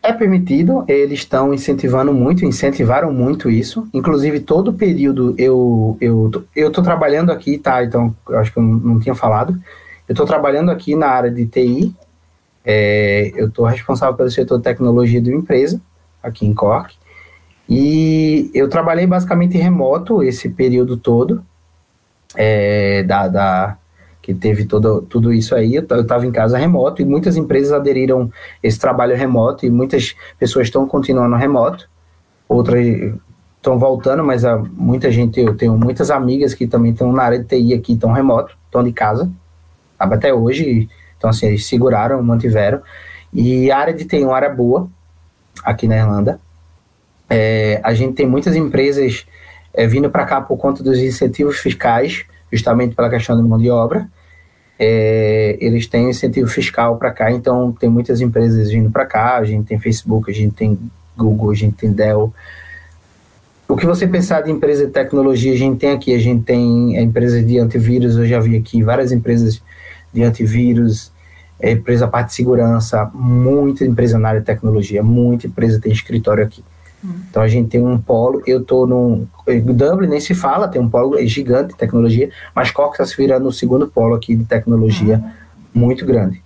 É permitido, eles estão incentivando muito, incentivaram muito isso. Inclusive, todo período eu eu eu tô trabalhando aqui, tá? Então, eu acho que eu não tinha falado. Eu estou trabalhando aqui na área de TI. É, eu estou responsável pelo setor de tecnologia da empresa, aqui em Cork. E eu trabalhei basicamente remoto esse período todo, é, da, da, que teve todo, tudo isso aí. Eu estava em casa remoto e muitas empresas aderiram esse trabalho remoto e muitas pessoas estão continuando remoto, outras estão voltando, mas muita gente, eu tenho muitas amigas que também estão na área de TI aqui, estão remoto, estão de casa até hoje. Então, assim, eles seguraram, mantiveram. E a área de TI é uma área boa aqui na Irlanda. É, a gente tem muitas empresas é, vindo para cá por conta dos incentivos fiscais, justamente pela questão da mão de obra. É, eles têm incentivo fiscal para cá, então tem muitas empresas vindo para cá. A gente tem Facebook, a gente tem Google, a gente tem Dell. O que você pensar de empresa de tecnologia, a gente tem aqui, a gente tem a empresa de antivírus, eu já vi aqui várias empresas de antivírus, é, empresa parte de segurança, muita empresa na área de tecnologia, muita empresa tem escritório aqui. Uhum. Então a gente tem um polo, eu estou no Dublin nem se fala, tem um polo gigante de tecnologia, mas Cork está se virando no segundo polo aqui de tecnologia uhum. muito grande.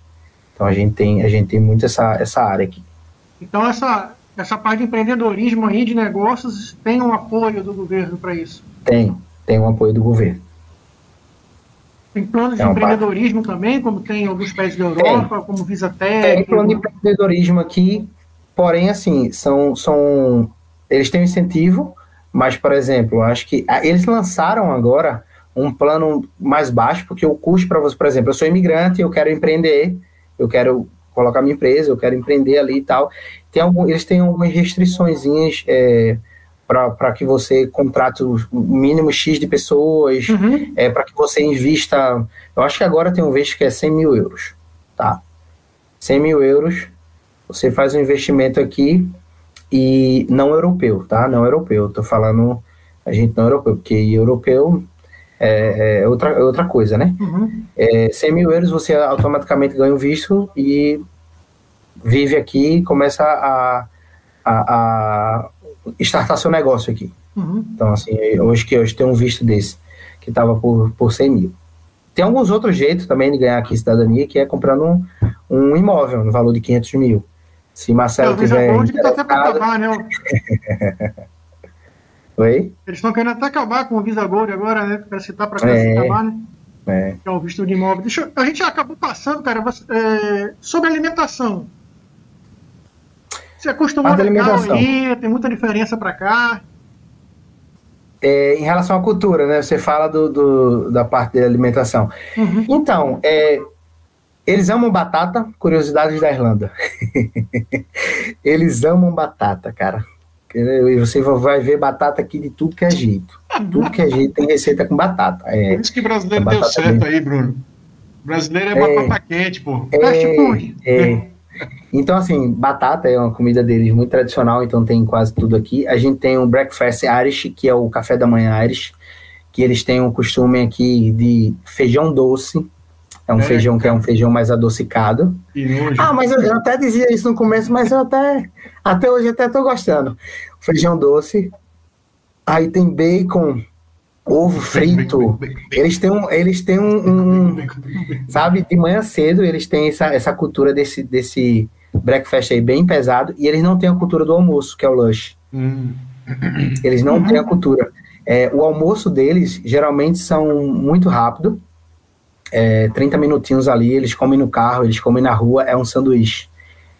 Então a gente tem a gente tem muito essa essa área aqui. Então essa essa parte de empreendedorismo aí de negócios tem um apoio do governo para isso? Tem, tem um apoio do governo. Tem planos de é empreendedorismo parte. também, como tem em alguns países da Europa, tem. como Visatec? Tem plano de empreendedorismo aqui, porém, assim, são, são eles têm um incentivo, mas, por exemplo, acho que ah, eles lançaram agora um plano mais baixo, porque o custo para você, por exemplo, eu sou imigrante, eu quero empreender, eu quero colocar minha empresa, eu quero empreender ali e tal. Tem algum, eles têm algumas restrições é, para que você contrate o mínimo X de pessoas, uhum. é, para que você invista. Eu acho que agora tem um visto que é 100 mil euros, tá? 100 mil euros, você faz um investimento aqui e não europeu, tá? Não europeu, tô falando a gente não europeu, porque europeu é, é outra, é outra coisa, né? Uhum. É, 100 mil euros você automaticamente ganha o visto e vive aqui e começa a, a, a startar seu negócio aqui. Uhum. Então, assim, hoje que hoje tem um visto desse, que estava por, por 100 mil. Tem alguns outros jeitos também de ganhar aqui cidadania, que é comprando um, um imóvel no valor de 500 mil. Se Marcelo Não, tiver. Que tá até para acabar, né? Oi? Eles estão querendo até acabar com o Visa Gold agora, né? Para citar para é, acabar, né? É. Que é o visto de imóvel. Deixa eu, a gente acabou passando, cara, você, é, sobre alimentação. Você acostumou legal aí, tem muita diferença para cá. É, em relação à cultura, né? Você fala do, do da parte da alimentação. Uhum. Então, é, eles amam batata, curiosidades da Irlanda. eles amam batata, cara. E você vai ver batata aqui de tudo que é jeito. Tudo que é jeito tem receita com batata. É, Por isso que brasileiro deu certo aí, Bruno. brasileiro é, é batata quente, pô. É, é, então, assim, batata é uma comida deles muito tradicional, então tem quase tudo aqui. A gente tem o breakfast Irish, que é o café da manhã Irish, que eles têm o costume aqui de feijão doce. É um é, feijão que é um feijão mais adocicado. Ah, mas eu, eu, até dizia isso no começo, mas eu até, até hoje até tô gostando. Feijão doce. Aí tem bacon, ovo frito. Eles têm um, eles têm um, um, sabe, de manhã cedo eles têm essa, essa cultura desse, desse breakfast aí bem pesado e eles não têm a cultura do almoço, que é o lanche. Hum. Eles não têm a cultura. É, o almoço deles geralmente são muito rápido, é, 30 minutinhos ali, eles comem no carro, eles comem na rua, é um sanduíche.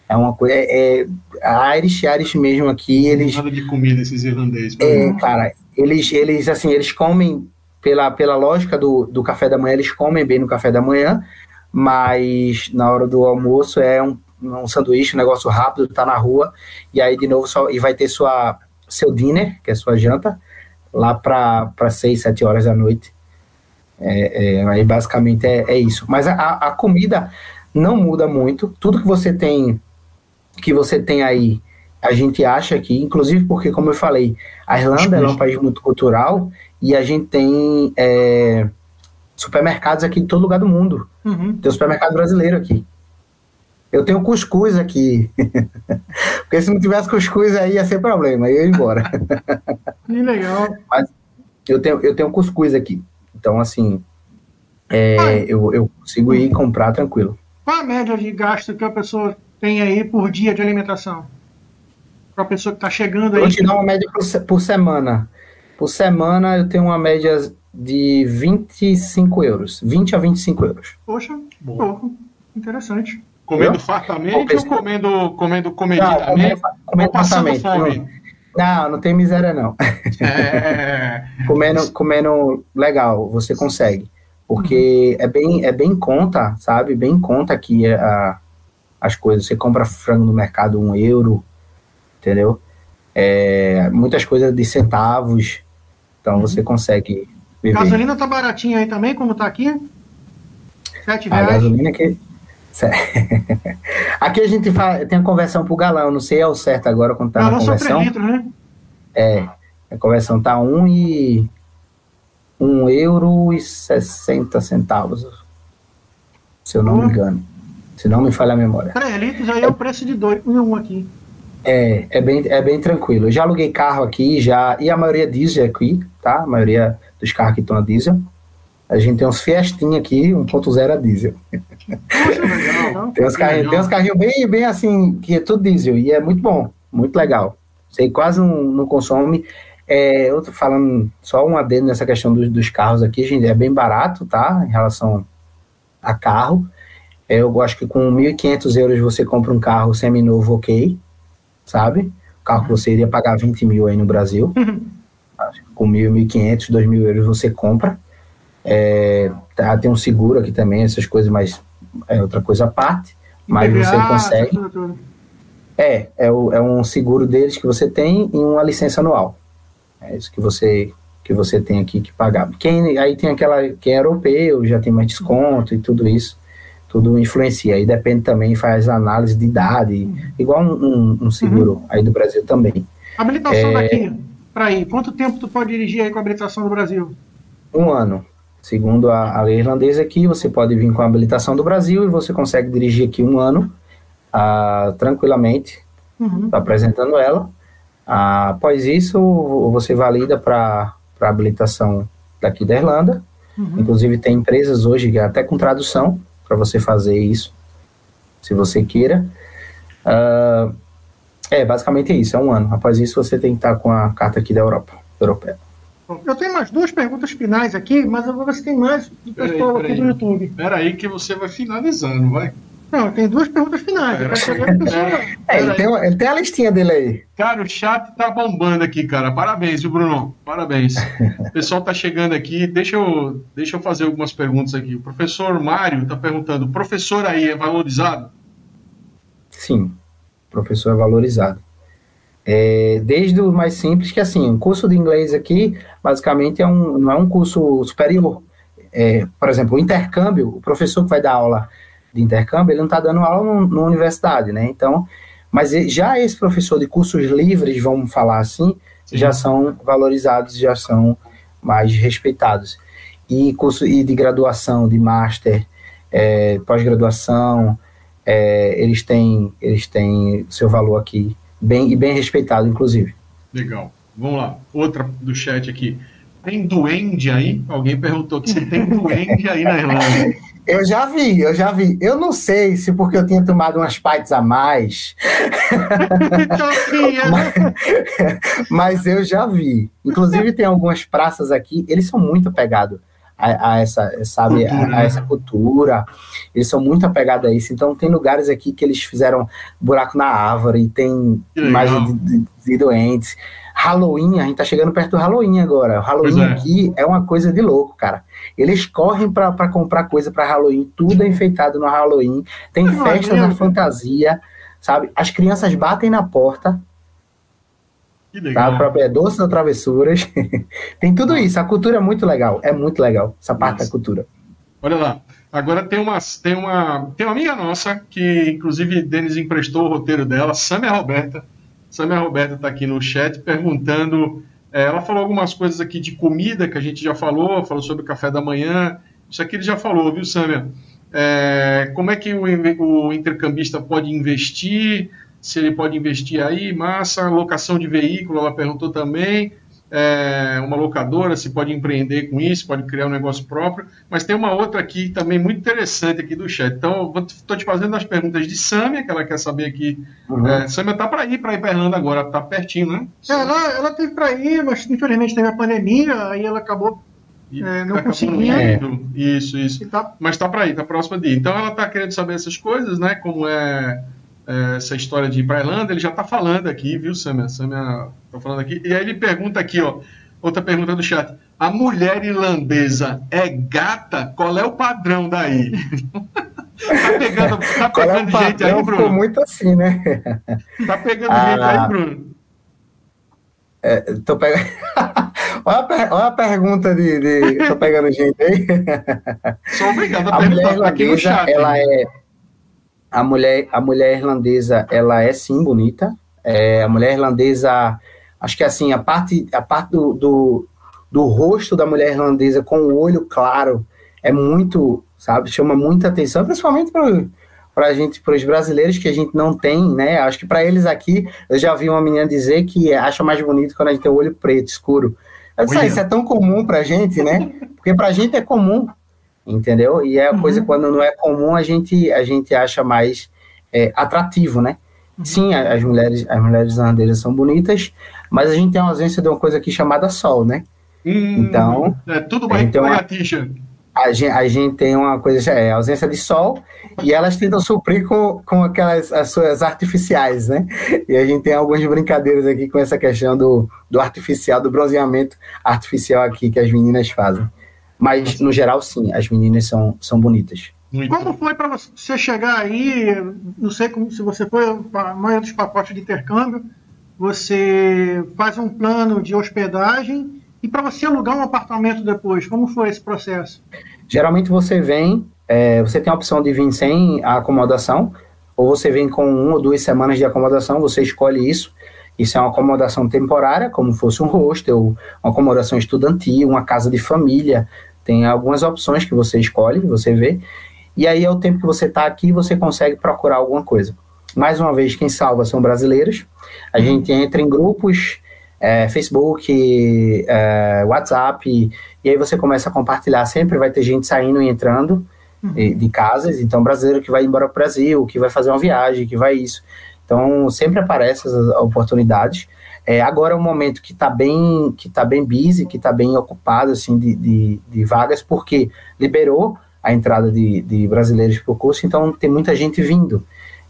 É uma coisa. É, é, Irish, Irish mesmo aqui, eles. Nada de comida esses irlandeses. É, cara, eles, eles assim, eles comem pela, pela lógica do, do café da manhã, eles comem bem no café da manhã, mas na hora do almoço é um, um sanduíche, um negócio rápido, tá na rua, e aí de novo só, e vai ter sua, seu dinner, que é sua janta, lá para 6, 7 horas da noite. É, é, aí basicamente é, é isso. Mas a, a comida não muda muito. Tudo que você tem, que você tem aí, a gente acha aqui, inclusive porque, como eu falei, a Irlanda é um país muito cultural e a gente tem é, supermercados aqui em todo lugar do mundo. Uhum. Tem um supermercado brasileiro aqui. Eu tenho cuscuz aqui. Porque se não tivesse cuscuz aí ia ser problema, eu ia embora. Que legal. Mas eu tenho, eu tenho cuscuz aqui. Então, assim, é, eu, eu consigo ir comprar tranquilo. Qual a média de gasto que a pessoa tem aí por dia de alimentação? Para a pessoa que está chegando aí. Eu te dou uma média por, por semana. Por semana eu tenho uma média de 25 euros. 20 a 25 euros. Poxa, pouco. Interessante. Comendo eu? fartamente ou comendo, comendo comedidamente? Não, comendo, comendo fome? Não, não tem miséria não. É... comendo, comendo legal, você consegue. Porque uhum. é bem é bem conta, sabe? Bem conta aqui a, as coisas. Você compra frango no mercado um euro, entendeu? É, muitas coisas de centavos. Então uhum. você consegue viver. Gasolina tá baratinha aí também, como tá aqui? Sete reais. A gasolina que Aqui a gente fala, tem a conversão pro galão, não sei é o certo agora quando tá galão na conversão. Né? É, a conversão tá um e um euro e 60 centavos, se eu não me engano. Se não me falha a memória. 3 litros aí é o preço de dois, um e um aqui. É, é bem, é bem tranquilo. Eu já aluguei carro aqui, já, e a maioria diesel aqui, tá? A maioria dos carros que estão a diesel. A gente tem uns Fiestinha aqui, 1.0 a diesel. tem uns carrinhos, tem uns carrinhos bem, bem assim, que é tudo diesel, e é muito bom, muito legal. Você quase não, não consome. É, eu tô falando só um adendo nessa questão dos, dos carros aqui, gente, é bem barato, tá? Em relação a carro. É, eu acho que com 1.500 euros você compra um carro semi-novo, ok, sabe? O carro que você iria pagar 20 mil aí no Brasil. Uhum. Com 1.000, 1.500, 2.000 euros você compra. É, tá, tem um seguro aqui também, essas coisas, mas é outra coisa à parte. Mas você consegue. É, é, o, é um seguro deles que você tem e uma licença anual. É isso que você que você tem aqui que pagar. Quem aí tem aquela quem é europeu já tem mais desconto e tudo isso, tudo influencia. Aí depende também faz análise de idade, igual um, um, um seguro uhum. aí do Brasil também. Habilitação é, daqui para ir. Quanto tempo tu pode dirigir aí com a habilitação do Brasil? Um ano. Segundo a, a, lei irlandesa aqui, você pode vir com a habilitação do Brasil e você consegue dirigir aqui um ano ah, tranquilamente, uhum. apresentando ela. Ah, após isso, você valida para a habilitação daqui da Irlanda. Uhum. Inclusive, tem empresas hoje, até com tradução, para você fazer isso, se você queira. Ah, é, basicamente é isso, é um ano. Após isso, você tem que estar com a carta aqui da Europa, europeia. Eu tenho mais duas perguntas finais aqui, mas eu vou ver se tem mais do pessoal aqui do YouTube. Espera aí que você vai finalizando, vai. Não, tem duas perguntas finais. É, é, ele, tem, ele tem a listinha dele aí. Cara, o chat tá bombando aqui, cara. Parabéns, viu, Bruno? Parabéns. O pessoal tá chegando aqui. Deixa eu, deixa eu fazer algumas perguntas aqui. O professor Mário tá perguntando: professor aí é valorizado? Sim, professor é valorizado. É, desde o mais simples, que assim, o curso de inglês aqui, basicamente, é um, não é um curso superior. É, por exemplo, o intercâmbio, o professor que vai dar aula de intercâmbio, ele não está dando aula numa universidade, né? Então, mas já esse professor de cursos livres, vamos falar assim, Sim. já são valorizados, já são mais respeitados. E curso e de graduação, de master, é, pós-graduação, é, eles têm eles têm seu valor aqui bem e bem respeitado, inclusive. Legal. Vamos lá. Outra do chat aqui. Tem duende aí? Alguém perguntou que se tem duende aí na Irlanda. Eu já vi, eu já vi. Eu não sei se porque eu tinha tomado umas pints a mais. mas, mas eu já vi. Inclusive, tem algumas praças aqui, eles são muito apegados a, a essa, sabe, a, a, né? essa cultura. Eles são muito apegados a isso. Então, tem lugares aqui que eles fizeram buraco na árvore, tem imagens de, de, de, doentes. Halloween, a gente tá chegando perto do Halloween agora. O Halloween é. aqui é uma coisa de louco, cara. Eles correm para comprar coisa para Halloween, tudo é enfeitado no Halloween. Tem festas na fantasia, sabe? As crianças batem na porta que legal. Tá? A própria doce ou travessuras. Tem tudo isso. A cultura é muito legal. É muito legal. Essa parte Nossa. da cultura. Olha lá. Agora tem uma, tem uma, tem uma amiga nossa que, inclusive, Denis emprestou o roteiro dela, Samia Roberta. Samia Roberta está aqui no chat perguntando. É, ela falou algumas coisas aqui de comida que a gente já falou, falou sobre café da manhã. Isso aqui ele já falou, viu, Samia? É, como é que o, o intercambista pode investir? Se ele pode investir aí, massa, locação de veículo, ela perguntou também é, uma locadora, se pode empreender com isso, pode criar um negócio próprio. Mas tem uma outra aqui também muito interessante aqui do chat. Então, estou te fazendo as perguntas de Sâmia, que ela quer saber aqui. Uhum. É, Sâmia está para ir para Iberlândia agora, está pertinho, né? É, ela, ela teve para ir, mas infelizmente teve a pandemia, aí ela acabou é, não conseguindo. É. Isso, isso. Tá... Mas está para ir, está próxima de ir. Então, ela está querendo saber essas coisas, né? Como é é, essa história de ir para Irlanda, ele já está falando aqui, viu, Samia? Samia está falando aqui. E aí ele pergunta aqui, ó, outra pergunta do chat. A mulher irlandesa é gata? Qual é o padrão daí? tá pegando, tá pegando é gente aí, Bruno? Muito assim, né? Tá pegando ah, gente aí, Bruno? É, tô pegando... olha, a per... olha a pergunta de, de... Tô pegando gente aí. Sou obrigado a, a perguntar mulher aqui no chat. Ela é a mulher, a mulher irlandesa, ela é sim bonita. É, a mulher irlandesa, acho que assim, a parte, a parte do, do, do rosto da mulher irlandesa com o olho claro é muito, sabe, chama muita atenção, principalmente para a gente, para os brasileiros que a gente não tem, né? Acho que para eles aqui, eu já vi uma menina dizer que acha mais bonito quando a gente tem o olho preto, escuro. Eu disse, ah, isso é tão comum para a gente, né? Porque para a gente é comum entendeu? E é a uhum. coisa quando não é comum a gente a gente acha mais é, atrativo, né? Uhum. Sim, as mulheres as mulheres irlandesas são bonitas, mas a gente tem uma ausência de uma coisa aqui chamada sol, né? Hum, então é tudo uma lagartixa. A gente, a gente tem uma coisa, é, ausência de sol, e elas tentam suprir com, com aquelas as suas artificiais, né? E a gente tem algumas brincadeiras aqui com essa questão do, do artificial, do bronzeamento artificial aqui que as meninas fazem. Mas, no geral, sim, as meninas são, são bonitas. Muito como foi para você chegar aí? Não sei como, se você foi para a maioria dos pacotes de intercâmbio, você faz um plano de hospedagem e para você alugar um apartamento depois, como foi esse processo? Geralmente você vem, é, você tem a opção de vir sem a acomodação, ou você vem com uma ou duas semanas de acomodação, você escolhe isso. Isso é uma acomodação temporária, como fosse um hostel, uma acomodação estudantil, uma casa de família. Tem algumas opções que você escolhe, você vê, e aí é o tempo que você está aqui, você consegue procurar alguma coisa. Mais uma vez, quem salva são brasileiros. A uhum. gente entra em grupos, é, Facebook, é, WhatsApp, e aí você começa a compartilhar. Sempre vai ter gente saindo e entrando uhum. de, de casas. Então, brasileiro que vai embora para o Brasil, que vai fazer uma viagem, que vai isso. Então, sempre aparecem essas oportunidades. É, agora é um momento que está bem, que tá bem busy, que está bem ocupado assim, de, de, de, vagas, porque liberou a entrada de, de brasileiros para o curso, então tem muita gente vindo.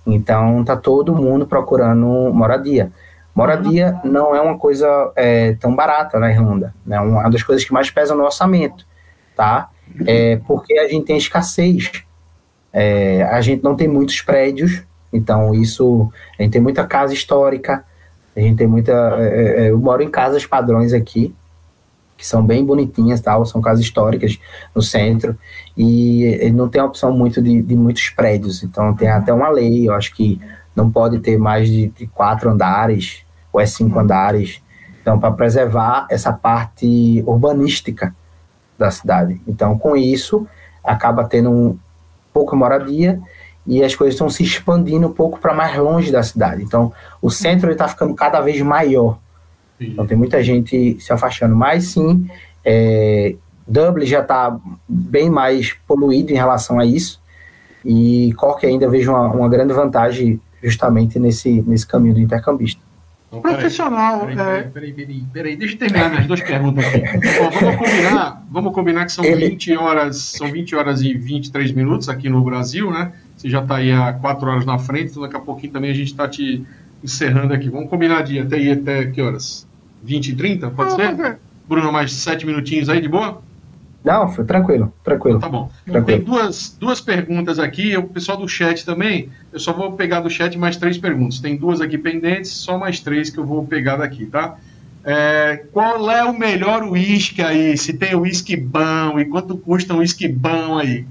Então está todo mundo procurando moradia. Moradia não é uma coisa é, tão barata na Irlanda, né? Uma das coisas que mais pesa no orçamento, tá? É porque a gente tem escassez. É, a gente não tem muitos prédios, então isso a gente tem muita casa histórica, a gente tem muita. É, é, é, eu moro em casas padrões aqui, que são bem bonitinhas, tal, são casas históricas no centro, e não tem a opção muito de, de muitos prédios. Então tem até uma lei, eu acho que não pode ter mais de, de quatro andares, ou é cinco uhum. andares. Então, para preservar essa parte urbanística da cidade. Então, com isso, acaba tendo um, pouca moradia e as coisas estão se expandindo um pouco para mais longe da cidade. Então, o centro está ficando cada vez maior. Sim. Então, tem muita gente se afastando. Mas, sim, é, Dublin já está bem mais poluído em relação a isso. E Cork ainda vejo uma, uma grande vantagem justamente nesse, nesse caminho do intercambista. Então, Profissional. Peraí, peraí, peraí, peraí, peraí, deixa eu terminar minhas duas perguntas aqui. vamos combinar, vamos combinar que são Ele... 20 horas, são 20 horas e 23 minutos aqui no Brasil, né? Você já está aí há 4 horas na frente, então daqui a pouquinho também a gente está te encerrando aqui. Vamos combinar de até ir até que horas? 20 e 30? Pode ah, ser? Bruno, mais 7 minutinhos aí, de boa? Não, foi tranquilo, tranquilo. Então, tá bom. Tranquilo. Tem duas, duas perguntas aqui, o pessoal do chat também. Eu só vou pegar do chat mais três perguntas. Tem duas aqui pendentes, só mais três que eu vou pegar daqui, tá? É, qual é o melhor uísque aí? Se tem uísque bom e quanto custa um uísque bom aí?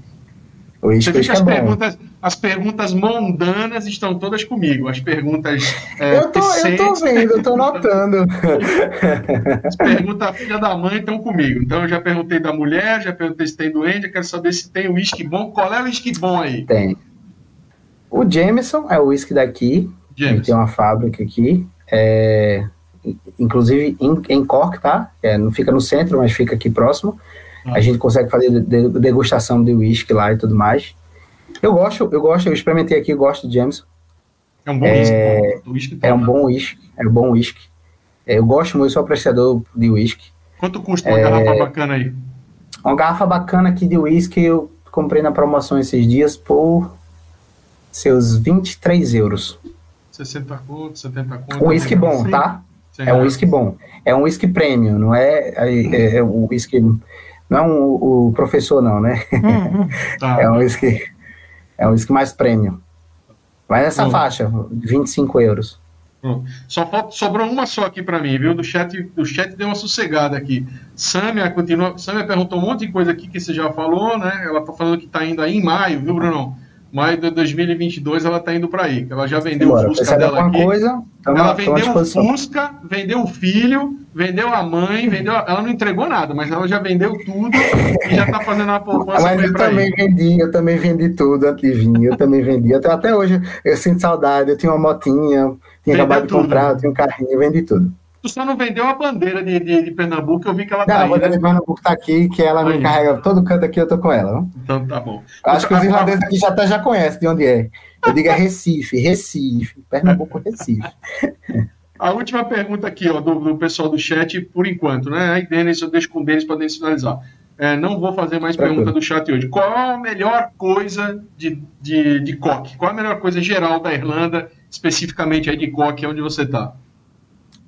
O uísque, Você as, é perguntas, as perguntas mundanas estão todas comigo. As perguntas. É, eu, tô, eu tô vendo, eu tô notando. As perguntas filha da mãe estão comigo. Então eu já perguntei da mulher, já perguntei se tem doente, eu quero saber se tem uísque bom. Qual é o uísque bom aí? Tem. O Jameson é o uísque daqui. Jameson. tem uma fábrica aqui. É, inclusive em, em Cork, tá? É, não fica no centro, mas fica aqui próximo. Ah. A gente consegue fazer degustação de uísque lá e tudo mais. Eu gosto, eu gosto, eu experimentei aqui, eu gosto de Jameson. É um bom é, uísque. É, um bom uísque, é um bom uísque. É, eu gosto muito, sou apreciador de uísque. Quanto custa uma é, garrafa bacana aí? Uma garrafa bacana aqui de uísque eu comprei na promoção esses dias por seus 23 euros. 60 conto, 70 conto. Um uísque bom, tá? é um uísque bom. É um uísque premium, não é, é, é o uísque. Não é um, o professor, não, né? Uhum. Tá. é um uísque. É um uísque mais premium. Vai nessa uhum. faixa, 25 euros. Só falta, sobrou uma só aqui para mim, viu? Do chat, do chat deu uma sossegada aqui. Samia continua. Samia perguntou um monte de coisa aqui que você já falou, né? Ela tá falando que tá indo aí em maio, viu, Bruno? Maio de 2022 ela está indo para aí. Ela já vendeu Bora, o Fusca dela aqui. Coisa, ela vendeu o Fusca, vendeu o filho, vendeu a mãe, vendeu. Ela não entregou nada, mas ela já vendeu tudo e já está fazendo uma poupança. Mas eu também aí. vendi, eu também vendi tudo antes de vir. Eu também vendi. Até, até hoje eu sinto saudade. Eu tinha uma motinha, tinha vendeu acabado de comprar, eu tinha um carrinho, eu vendi tudo. Tu só não vendeu a bandeira de, de, de Pernambuco, eu vi que ela tá não, aí. a bandeira né? de Pernambuco tá aqui, que ela me carrega todo canto aqui, eu tô com ela. Não? Então tá bom. Acho que os irlandeses aqui já, até já conhecem de onde é. Eu digo é Recife, Recife, Pernambuco, Recife. A última pergunta aqui, ó, do, do pessoal do chat, por enquanto, né? Aí, Denis, eu deixo com o Denis para Denis finalizar. É, não vou fazer mais Tranquilo. pergunta do chat hoje. Qual a melhor coisa de, de, de coque? Qual a melhor coisa geral da Irlanda, especificamente aí de coque, onde você está?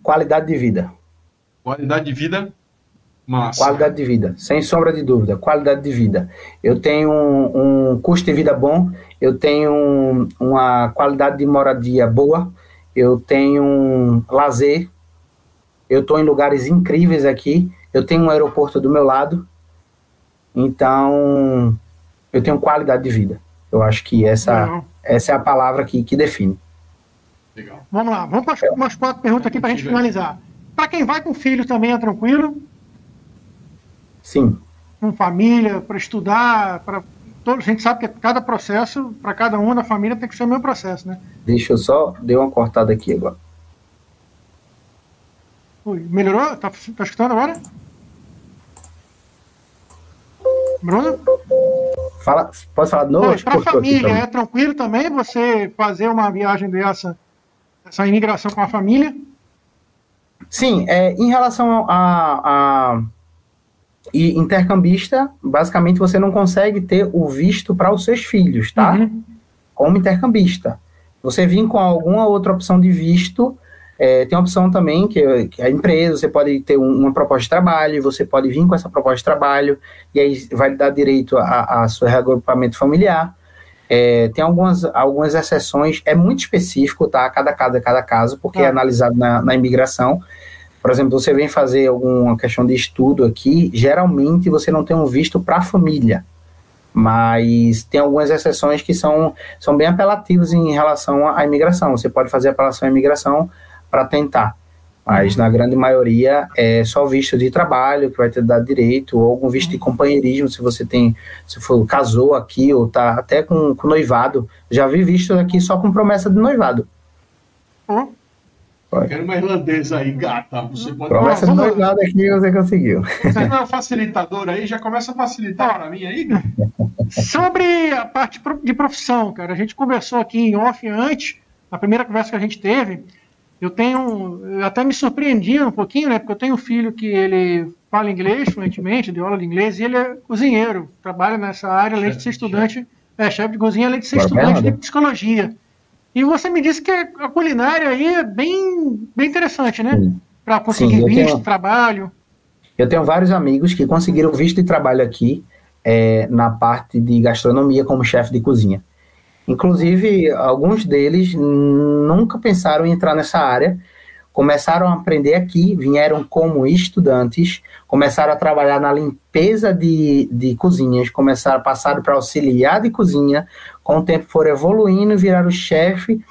Qualidade de vida. Qualidade de vida? Massa. Qualidade de vida, sem sombra de dúvida, qualidade de vida. Eu tenho um, um custo de vida bom, eu tenho um, uma qualidade de moradia boa, eu tenho um lazer, eu estou em lugares incríveis aqui, eu tenho um aeroporto do meu lado, então eu tenho qualidade de vida. Eu acho que essa, essa é a palavra que, que define. Legal. Vamos lá, vamos para umas quatro perguntas aqui para a gente finalizar. Para quem vai com filhos também é tranquilo? Sim. Com família, para estudar, para a gente sabe que cada processo, para cada um da família, tem que ser o mesmo processo, né? Deixa eu só dar uma cortada aqui agora. Oi, melhorou? Tá, tá escutando agora? Bruno? Fala, pode falar de novo? Para a família, é tranquilo também você fazer uma viagem dessa essa imigração com a família? Sim, é, em relação a, a e intercambista, basicamente você não consegue ter o visto para os seus filhos, tá? Uhum. Como intercambista. Você vir com alguma outra opção de visto, é, tem a opção também que, que a empresa, você pode ter um, uma proposta de trabalho, você pode vir com essa proposta de trabalho, e aí vai dar direito a, a seu reagrupamento familiar. É, tem algumas, algumas exceções, é muito específico, tá? Cada caso é cada caso, porque é, é analisado na, na imigração. Por exemplo, você vem fazer alguma questão de estudo aqui, geralmente você não tem um visto para a família, mas tem algumas exceções que são, são bem apelativas em relação à imigração. Você pode fazer apelação à imigração para tentar. Mas na grande maioria é só visto de trabalho que vai ter dado direito, ou algum visto de uhum. companheirismo, se você tem, se for casou aqui, ou tá até com, com noivado. Já vi visto aqui só com promessa de noivado. Hum? Quero uma irlandesa aí, gata. Você pode Promessa de noivado aqui você conseguiu. Você não é facilitador aí? Já começa a facilitar para mim aí, Sobre a parte de profissão, cara, a gente conversou aqui em off antes, na primeira conversa que a gente teve eu tenho, eu até me surpreendi um pouquinho, né? Porque eu tenho um filho que ele fala inglês fluentemente, deu aula de inglês, e ele é cozinheiro, trabalha nessa área, além de ser estudante, chefe. é chefe de cozinha, além de ser estudante de psicologia. E você me disse que a culinária aí é bem, bem interessante, né? Para conseguir Sim, visto, tenho, trabalho. Eu tenho vários amigos que conseguiram visto de trabalho aqui é, na parte de gastronomia como chefe de cozinha. Inclusive, alguns deles nunca pensaram em entrar nessa área, começaram a aprender aqui, vieram como estudantes, começaram a trabalhar na limpeza de, de cozinhas, começaram a passar para auxiliar de cozinha, com o tempo foram evoluindo, viraram chefe,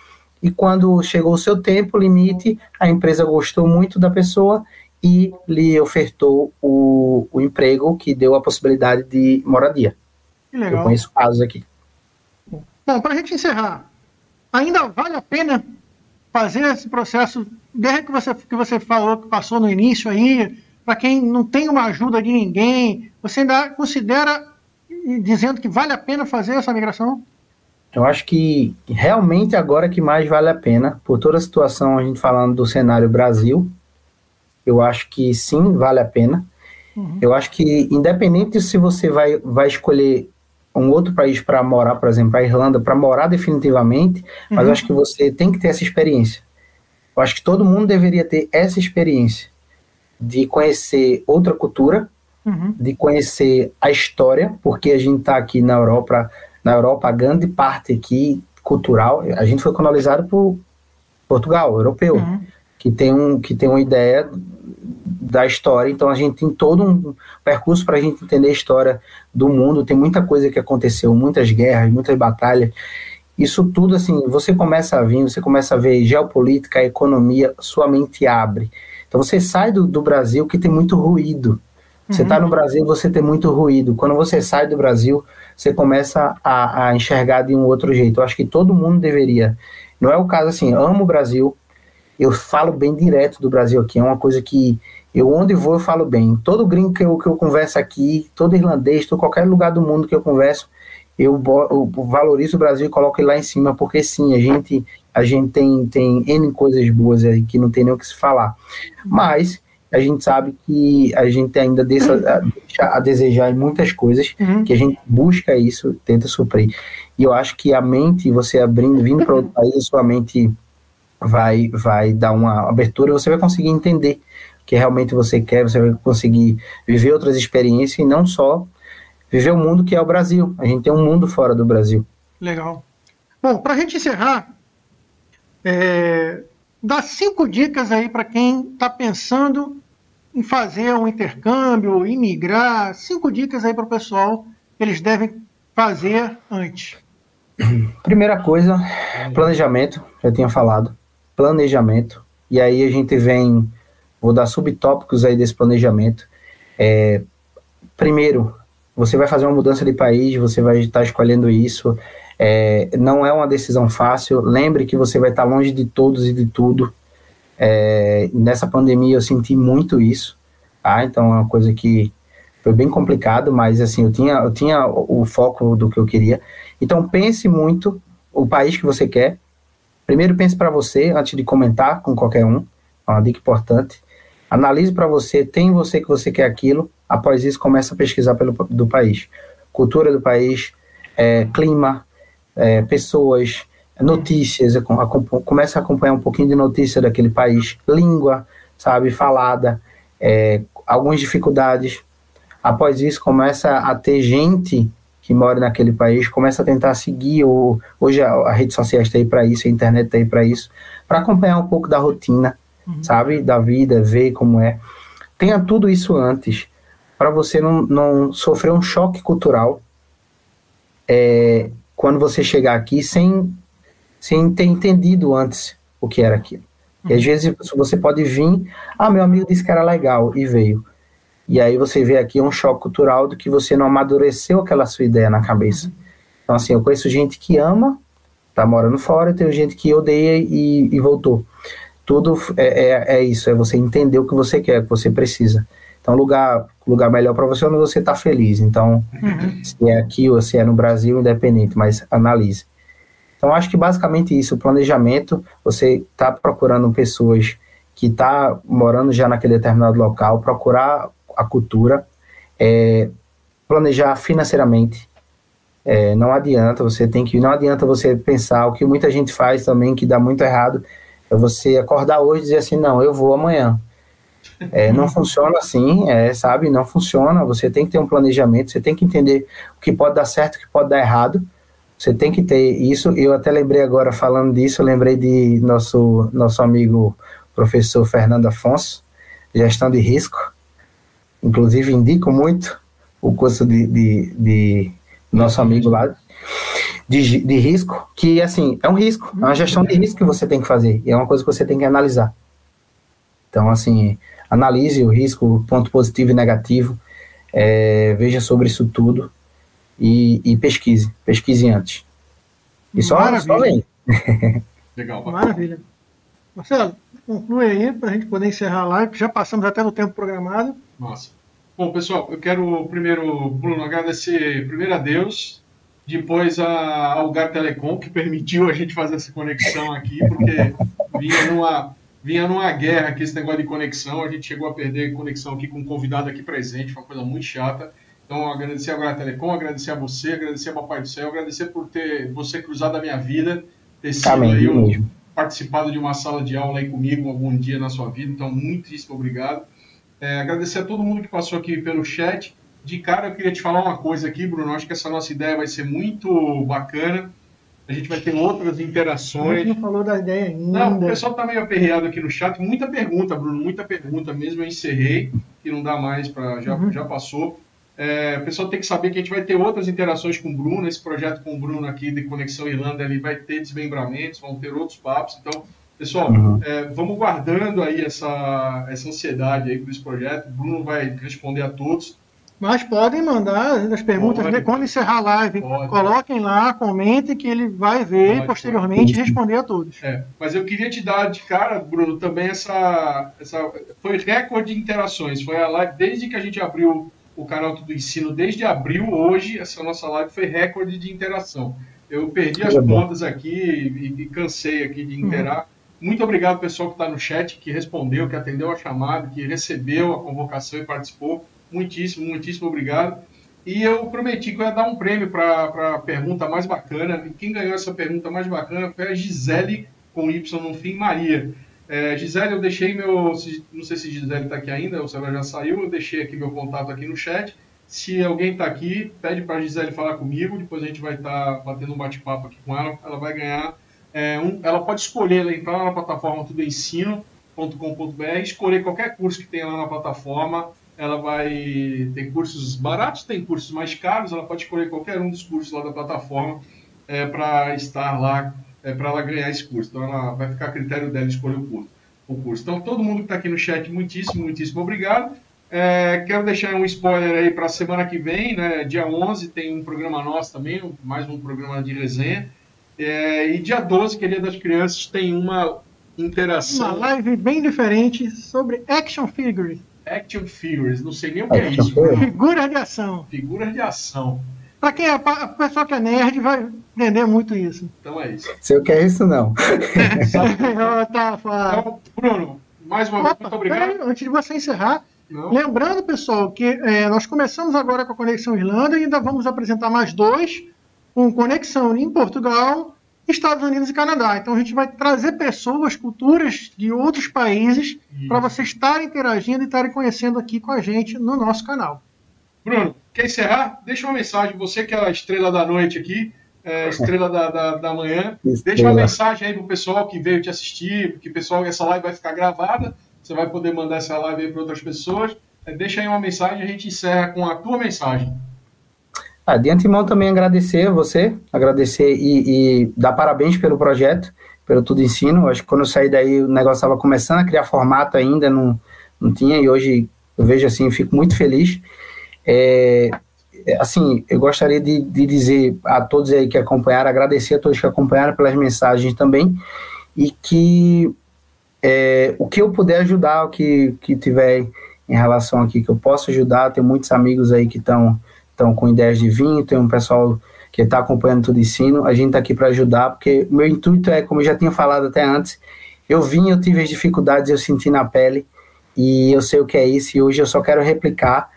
e quando chegou o seu tempo limite, a empresa gostou muito da pessoa e lhe ofertou o, o emprego que deu a possibilidade de moradia. Que legal. Eu conheço casos aqui. Bom, para a gente encerrar, ainda vale a pena fazer esse processo, desde que você, que você falou que passou no início aí, para quem não tem uma ajuda de ninguém, você ainda considera dizendo que vale a pena fazer essa migração? Eu acho que realmente agora que mais vale a pena, por toda a situação, a gente falando do cenário Brasil, eu acho que sim, vale a pena. Uhum. Eu acho que, independente se você vai, vai escolher um outro país para morar, por exemplo, a Irlanda, para morar definitivamente, uhum. mas eu acho que você tem que ter essa experiência. Eu acho que todo mundo deveria ter essa experiência de conhecer outra cultura, uhum. de conhecer a história, porque a gente está aqui na Europa, na Europa, a grande parte aqui cultural, a gente foi colonizado por Portugal, europeu, uhum. Que, tem um, que tem uma ideia da história, então a gente tem todo um percurso para a gente entender a história do mundo, tem muita coisa que aconteceu, muitas guerras, muitas batalhas, isso tudo assim, você começa a vir, você começa a ver geopolítica, economia, sua mente abre. Então você sai do, do Brasil que tem muito ruído. Você está uhum. no Brasil, você tem muito ruído. Quando você sai do Brasil, você começa a, a, enxergar de um outro jeito. Eu acho que todo mundo deveria. Não é o caso assim, amo o Brasil, eu falo bem direto do Brasil aqui, é uma coisa que eu onde vou eu falo bem. Todo gringo que eu, que eu converso aqui, todo irlandês, todo qualquer lugar do mundo que eu converso, eu, eu valorizo o Brasil e coloco ele lá em cima, porque sim, a gente a gente tem, tem N coisas boas aí que não tem nem o que se falar. Mas a gente sabe que a gente ainda deixa a, desejar em muitas coisas, uhum. que a gente busca isso, tenta suprir. E eu acho que a mente, você abrindo, vindo para outro país, a sua mente vai, vai dar uma abertura, você vai conseguir entender o que realmente você quer, você vai conseguir viver outras experiências e não só viver o mundo que é o Brasil. A gente tem um mundo fora do Brasil. Legal. Bom, para a gente encerrar, é, dá cinco dicas aí para quem está pensando em fazer um intercâmbio, imigrar. Cinco dicas aí para o pessoal que eles devem fazer antes. Primeira coisa, planejamento, já tinha falado. Planejamento. E aí a gente vem, vou dar subtópicos aí desse planejamento. É, primeiro, você vai fazer uma mudança de país, você vai estar escolhendo isso. É, não é uma decisão fácil. Lembre que você vai estar longe de todos e de tudo. É, nessa pandemia eu senti muito isso, tá? Então é uma coisa que foi bem complicado, mas assim eu tinha eu tinha o foco do que eu queria. Então pense muito o país que você quer. Primeiro pense para você antes de comentar com qualquer um. É uma dica importante. Analise para você, tem você que você quer aquilo. Após isso, comece a pesquisar pelo do país, cultura do país, é, clima, é, pessoas, notícias, começa a acompanhar um pouquinho de notícia daquele país, língua, sabe, falada, é, algumas dificuldades. Após isso, começa a ter gente que mora naquele país, começa a tentar seguir, o, hoje a, a rede social está aí para isso, a internet está aí para isso, para acompanhar um pouco da rotina, uhum. sabe, da vida, ver como é. Tenha tudo isso antes, para você não, não sofrer um choque cultural, é, quando você chegar aqui sem, sem ter entendido antes o que era aquilo. E às uhum. vezes você pode vir, ah, meu amigo disse que era legal e veio. E aí você vê aqui um choque cultural do que você não amadureceu aquela sua ideia na cabeça. Uhum. Então, assim, eu conheço gente que ama, tá morando fora, e tem gente que odeia e, e voltou. Tudo é, é, é, isso, é você entender o que você quer, o que você precisa. Então, lugar, lugar melhor para você é onde você está feliz. Então, uhum. se é aqui ou se é no Brasil, independente, mas analise. Então, acho que basicamente isso, o planejamento, você está procurando pessoas que está morando já naquele determinado local, procurar a cultura, é, planejar financeiramente. É, não adianta, você tem que, não adianta você pensar o que muita gente faz também que dá muito errado, é você acordar hoje e dizer assim, não, eu vou amanhã. É, não funciona assim, é, sabe? Não funciona. Você tem que ter um planejamento, você tem que entender o que pode dar certo, o que pode dar errado. Você tem que ter isso. Eu até lembrei agora, falando disso, eu lembrei de nosso, nosso amigo professor Fernando Afonso, gestão de risco. Inclusive, indico muito o curso de, de, de nosso amigo lá, de, de risco, que, assim, é um risco, é uma gestão de risco que você tem que fazer, e é uma coisa que você tem que analisar. Então, assim, analise o risco, ponto positivo e negativo, é, veja sobre isso tudo e, e, pesquise, pesquise antes. E só, só vem. Legal. Maravilha. Marcelo, conclui aí para a gente poder encerrar a live, já passamos até no tempo programado. Nossa. Bom, pessoal, eu quero primeiro, Bruno, agradecer primeiro a Deus, depois a, ao Gar Telecom, que permitiu a gente fazer essa conexão aqui, porque vinha numa, vinha numa guerra aqui esse negócio de conexão, a gente chegou a perder conexão aqui com um convidado aqui presente, foi uma coisa muito chata. Então, agradecer ao Gar Telecom, agradecer a você, agradecer ao Papai do Céu, agradecer por ter você cruzado a minha vida, ter sido Amém, aí participado de uma sala de aula aí comigo algum dia na sua vida. Então, muitíssimo obrigado. É, agradecer a todo mundo que passou aqui pelo chat. De cara, eu queria te falar uma coisa aqui, Bruno. Acho que essa nossa ideia vai ser muito bacana. A gente vai ter outras interações. Não falou da ideia ainda. Não, o pessoal está meio aperreado aqui no chat. Muita pergunta, Bruno. Muita pergunta mesmo. Eu encerrei, que não dá mais para. Já, uhum. já passou. É, o pessoal tem que saber que a gente vai ter outras interações com o Bruno. Esse projeto com o Bruno aqui de Conexão Irlanda ele vai ter desmembramentos, vão ter outros papos. Então, Pessoal, uhum. é, vamos guardando aí essa, essa ansiedade aí para esse projeto. O Bruno vai responder a todos. Mas podem mandar as perguntas pode, quando encerrar a live. Pode, coloquem lá, comentem que ele vai ver pode, posteriormente e responder a todos. É, mas eu queria te dar de cara, Bruno, também essa, essa. Foi recorde de interações. Foi a live desde que a gente abriu o canal do Ensino, desde abril, hoje, essa nossa live foi recorde de interação. Eu perdi as contas aqui e, e, cansei aqui de interar. Uhum muito obrigado, pessoal que está no chat, que respondeu, que atendeu a chamada, que recebeu a convocação e participou. Muitíssimo, muitíssimo obrigado. E eu prometi que eu ia dar um prêmio para a pergunta mais bacana. E quem ganhou essa pergunta mais bacana foi a Gisele, com Y no fim, Maria. É, Gisele, eu deixei meu. Não sei se Gisele está aqui ainda, ou se ela já saiu, eu deixei aqui meu contato aqui no chat. Se alguém está aqui, pede para a Gisele falar comigo, depois a gente vai estar tá batendo um bate-papo aqui com ela. Ela vai ganhar é, um, ela pode escolher, ela entrar na plataforma tudoensino.com.br, escolher qualquer curso que tenha lá na plataforma. Ela vai. Tem cursos baratos, tem cursos mais caros, ela pode escolher qualquer um dos cursos lá da plataforma é, para estar lá, é, para ela ganhar esse curso. Então ela vai ficar a critério dela escolher o curso. O curso. Então, todo mundo que está aqui no chat, muitíssimo, muitíssimo obrigado. É, quero deixar um spoiler aí para a semana que vem, né? Dia 11 tem um programa nosso também, mais um programa de resenha. É, e dia 12, que é Dia das Crianças, tem uma interação. Uma live bem diferente sobre action figures. Action figures, não sei nem o que é isso. Figuras de ação. Figuras de ação. Para quem é, a pessoa que é nerd vai entender muito isso. Então é isso. Se eu quero isso, não. tá, então, Bruno, mais uma vez, muito obrigado. Aí, antes de você encerrar, não. lembrando, pessoal, que é, nós começamos agora com a Conexão Irlanda e ainda vamos apresentar mais dois com conexão em Portugal, Estados Unidos e Canadá. Então a gente vai trazer pessoas, culturas de outros países para vocês estarem interagindo e estarem conhecendo aqui com a gente no nosso canal. Bruno, quer encerrar? Deixa uma mensagem, você que é a estrela da noite aqui, é, estrela da, da, da manhã, estrela. deixa uma mensagem aí pro pessoal que veio te assistir, porque pessoal, essa live vai ficar gravada, você vai poder mandar essa live aí para outras pessoas. É, deixa aí uma mensagem, a gente encerra com a tua mensagem. Ah, de antemão também agradecer a você, agradecer e, e, dar parabéns pelo projeto, pelo Tudo Ensino. Acho que quando eu saí daí o negócio estava começando a criar formato ainda, não, não tinha, e hoje eu vejo assim, fico muito feliz. É, assim, eu gostaria de, de dizer a todos aí que acompanharam, agradecer a todos que acompanharam pelas mensagens também, e que é, o que eu puder ajudar, o que, que tiver em relação aqui, que eu possa ajudar, tem muitos amigos aí que estão estão com ideias de vinho, tem um pessoal que está acompanhando tudo ensino. A gente está aqui para ajudar, porque o meu intuito é, como eu já tinha falado até antes, eu vim, eu tive as dificuldades, eu senti na pele, e eu sei o que é isso, e hoje eu só quero replicar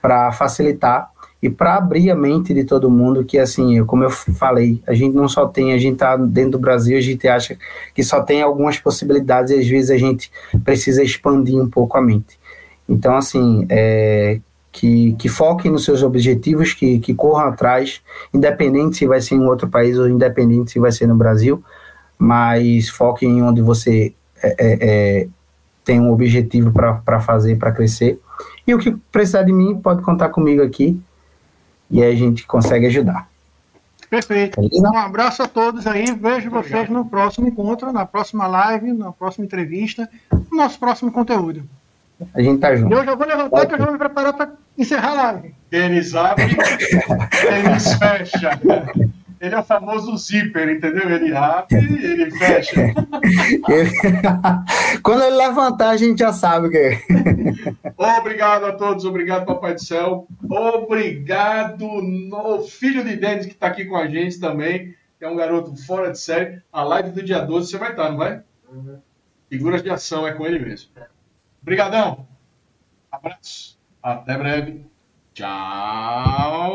para facilitar e para abrir a mente de todo mundo, que assim, como eu falei, a gente não só tem, a gente está dentro do Brasil, a gente acha que só tem algumas possibilidades e às vezes a gente precisa expandir um pouco a mente. Então, assim, é, que, que foquem nos seus objetivos, que, que corram atrás, independente se vai ser em outro país ou independente se vai ser no Brasil, mas foquem em onde você é, é, é tem um objetivo para fazer, para crescer. E o que precisar de mim, pode contar comigo aqui. E aí a gente consegue ajudar. Perfeito. Um abraço a todos aí. Vejo Obrigado. vocês no próximo encontro, na próxima live, na próxima entrevista, no nosso próximo conteúdo. A gente tá junto. Eu já vou levantar que eu já vou me preparar para encerrar a live. Denis abre, Denis fecha. Ele é o famoso zíper, entendeu? Ele abre e ele fecha. Quando ele levantar, a gente já sabe o que é. Obrigado a todos, obrigado, Papai do Céu. Obrigado, o filho de Denis que está aqui com a gente também, que é um garoto fora de série. A live do dia 12 você vai estar, não vai? Uhum. Figuras de ação é com ele mesmo. Obrigadão. Abraço. Até breve. Tchau.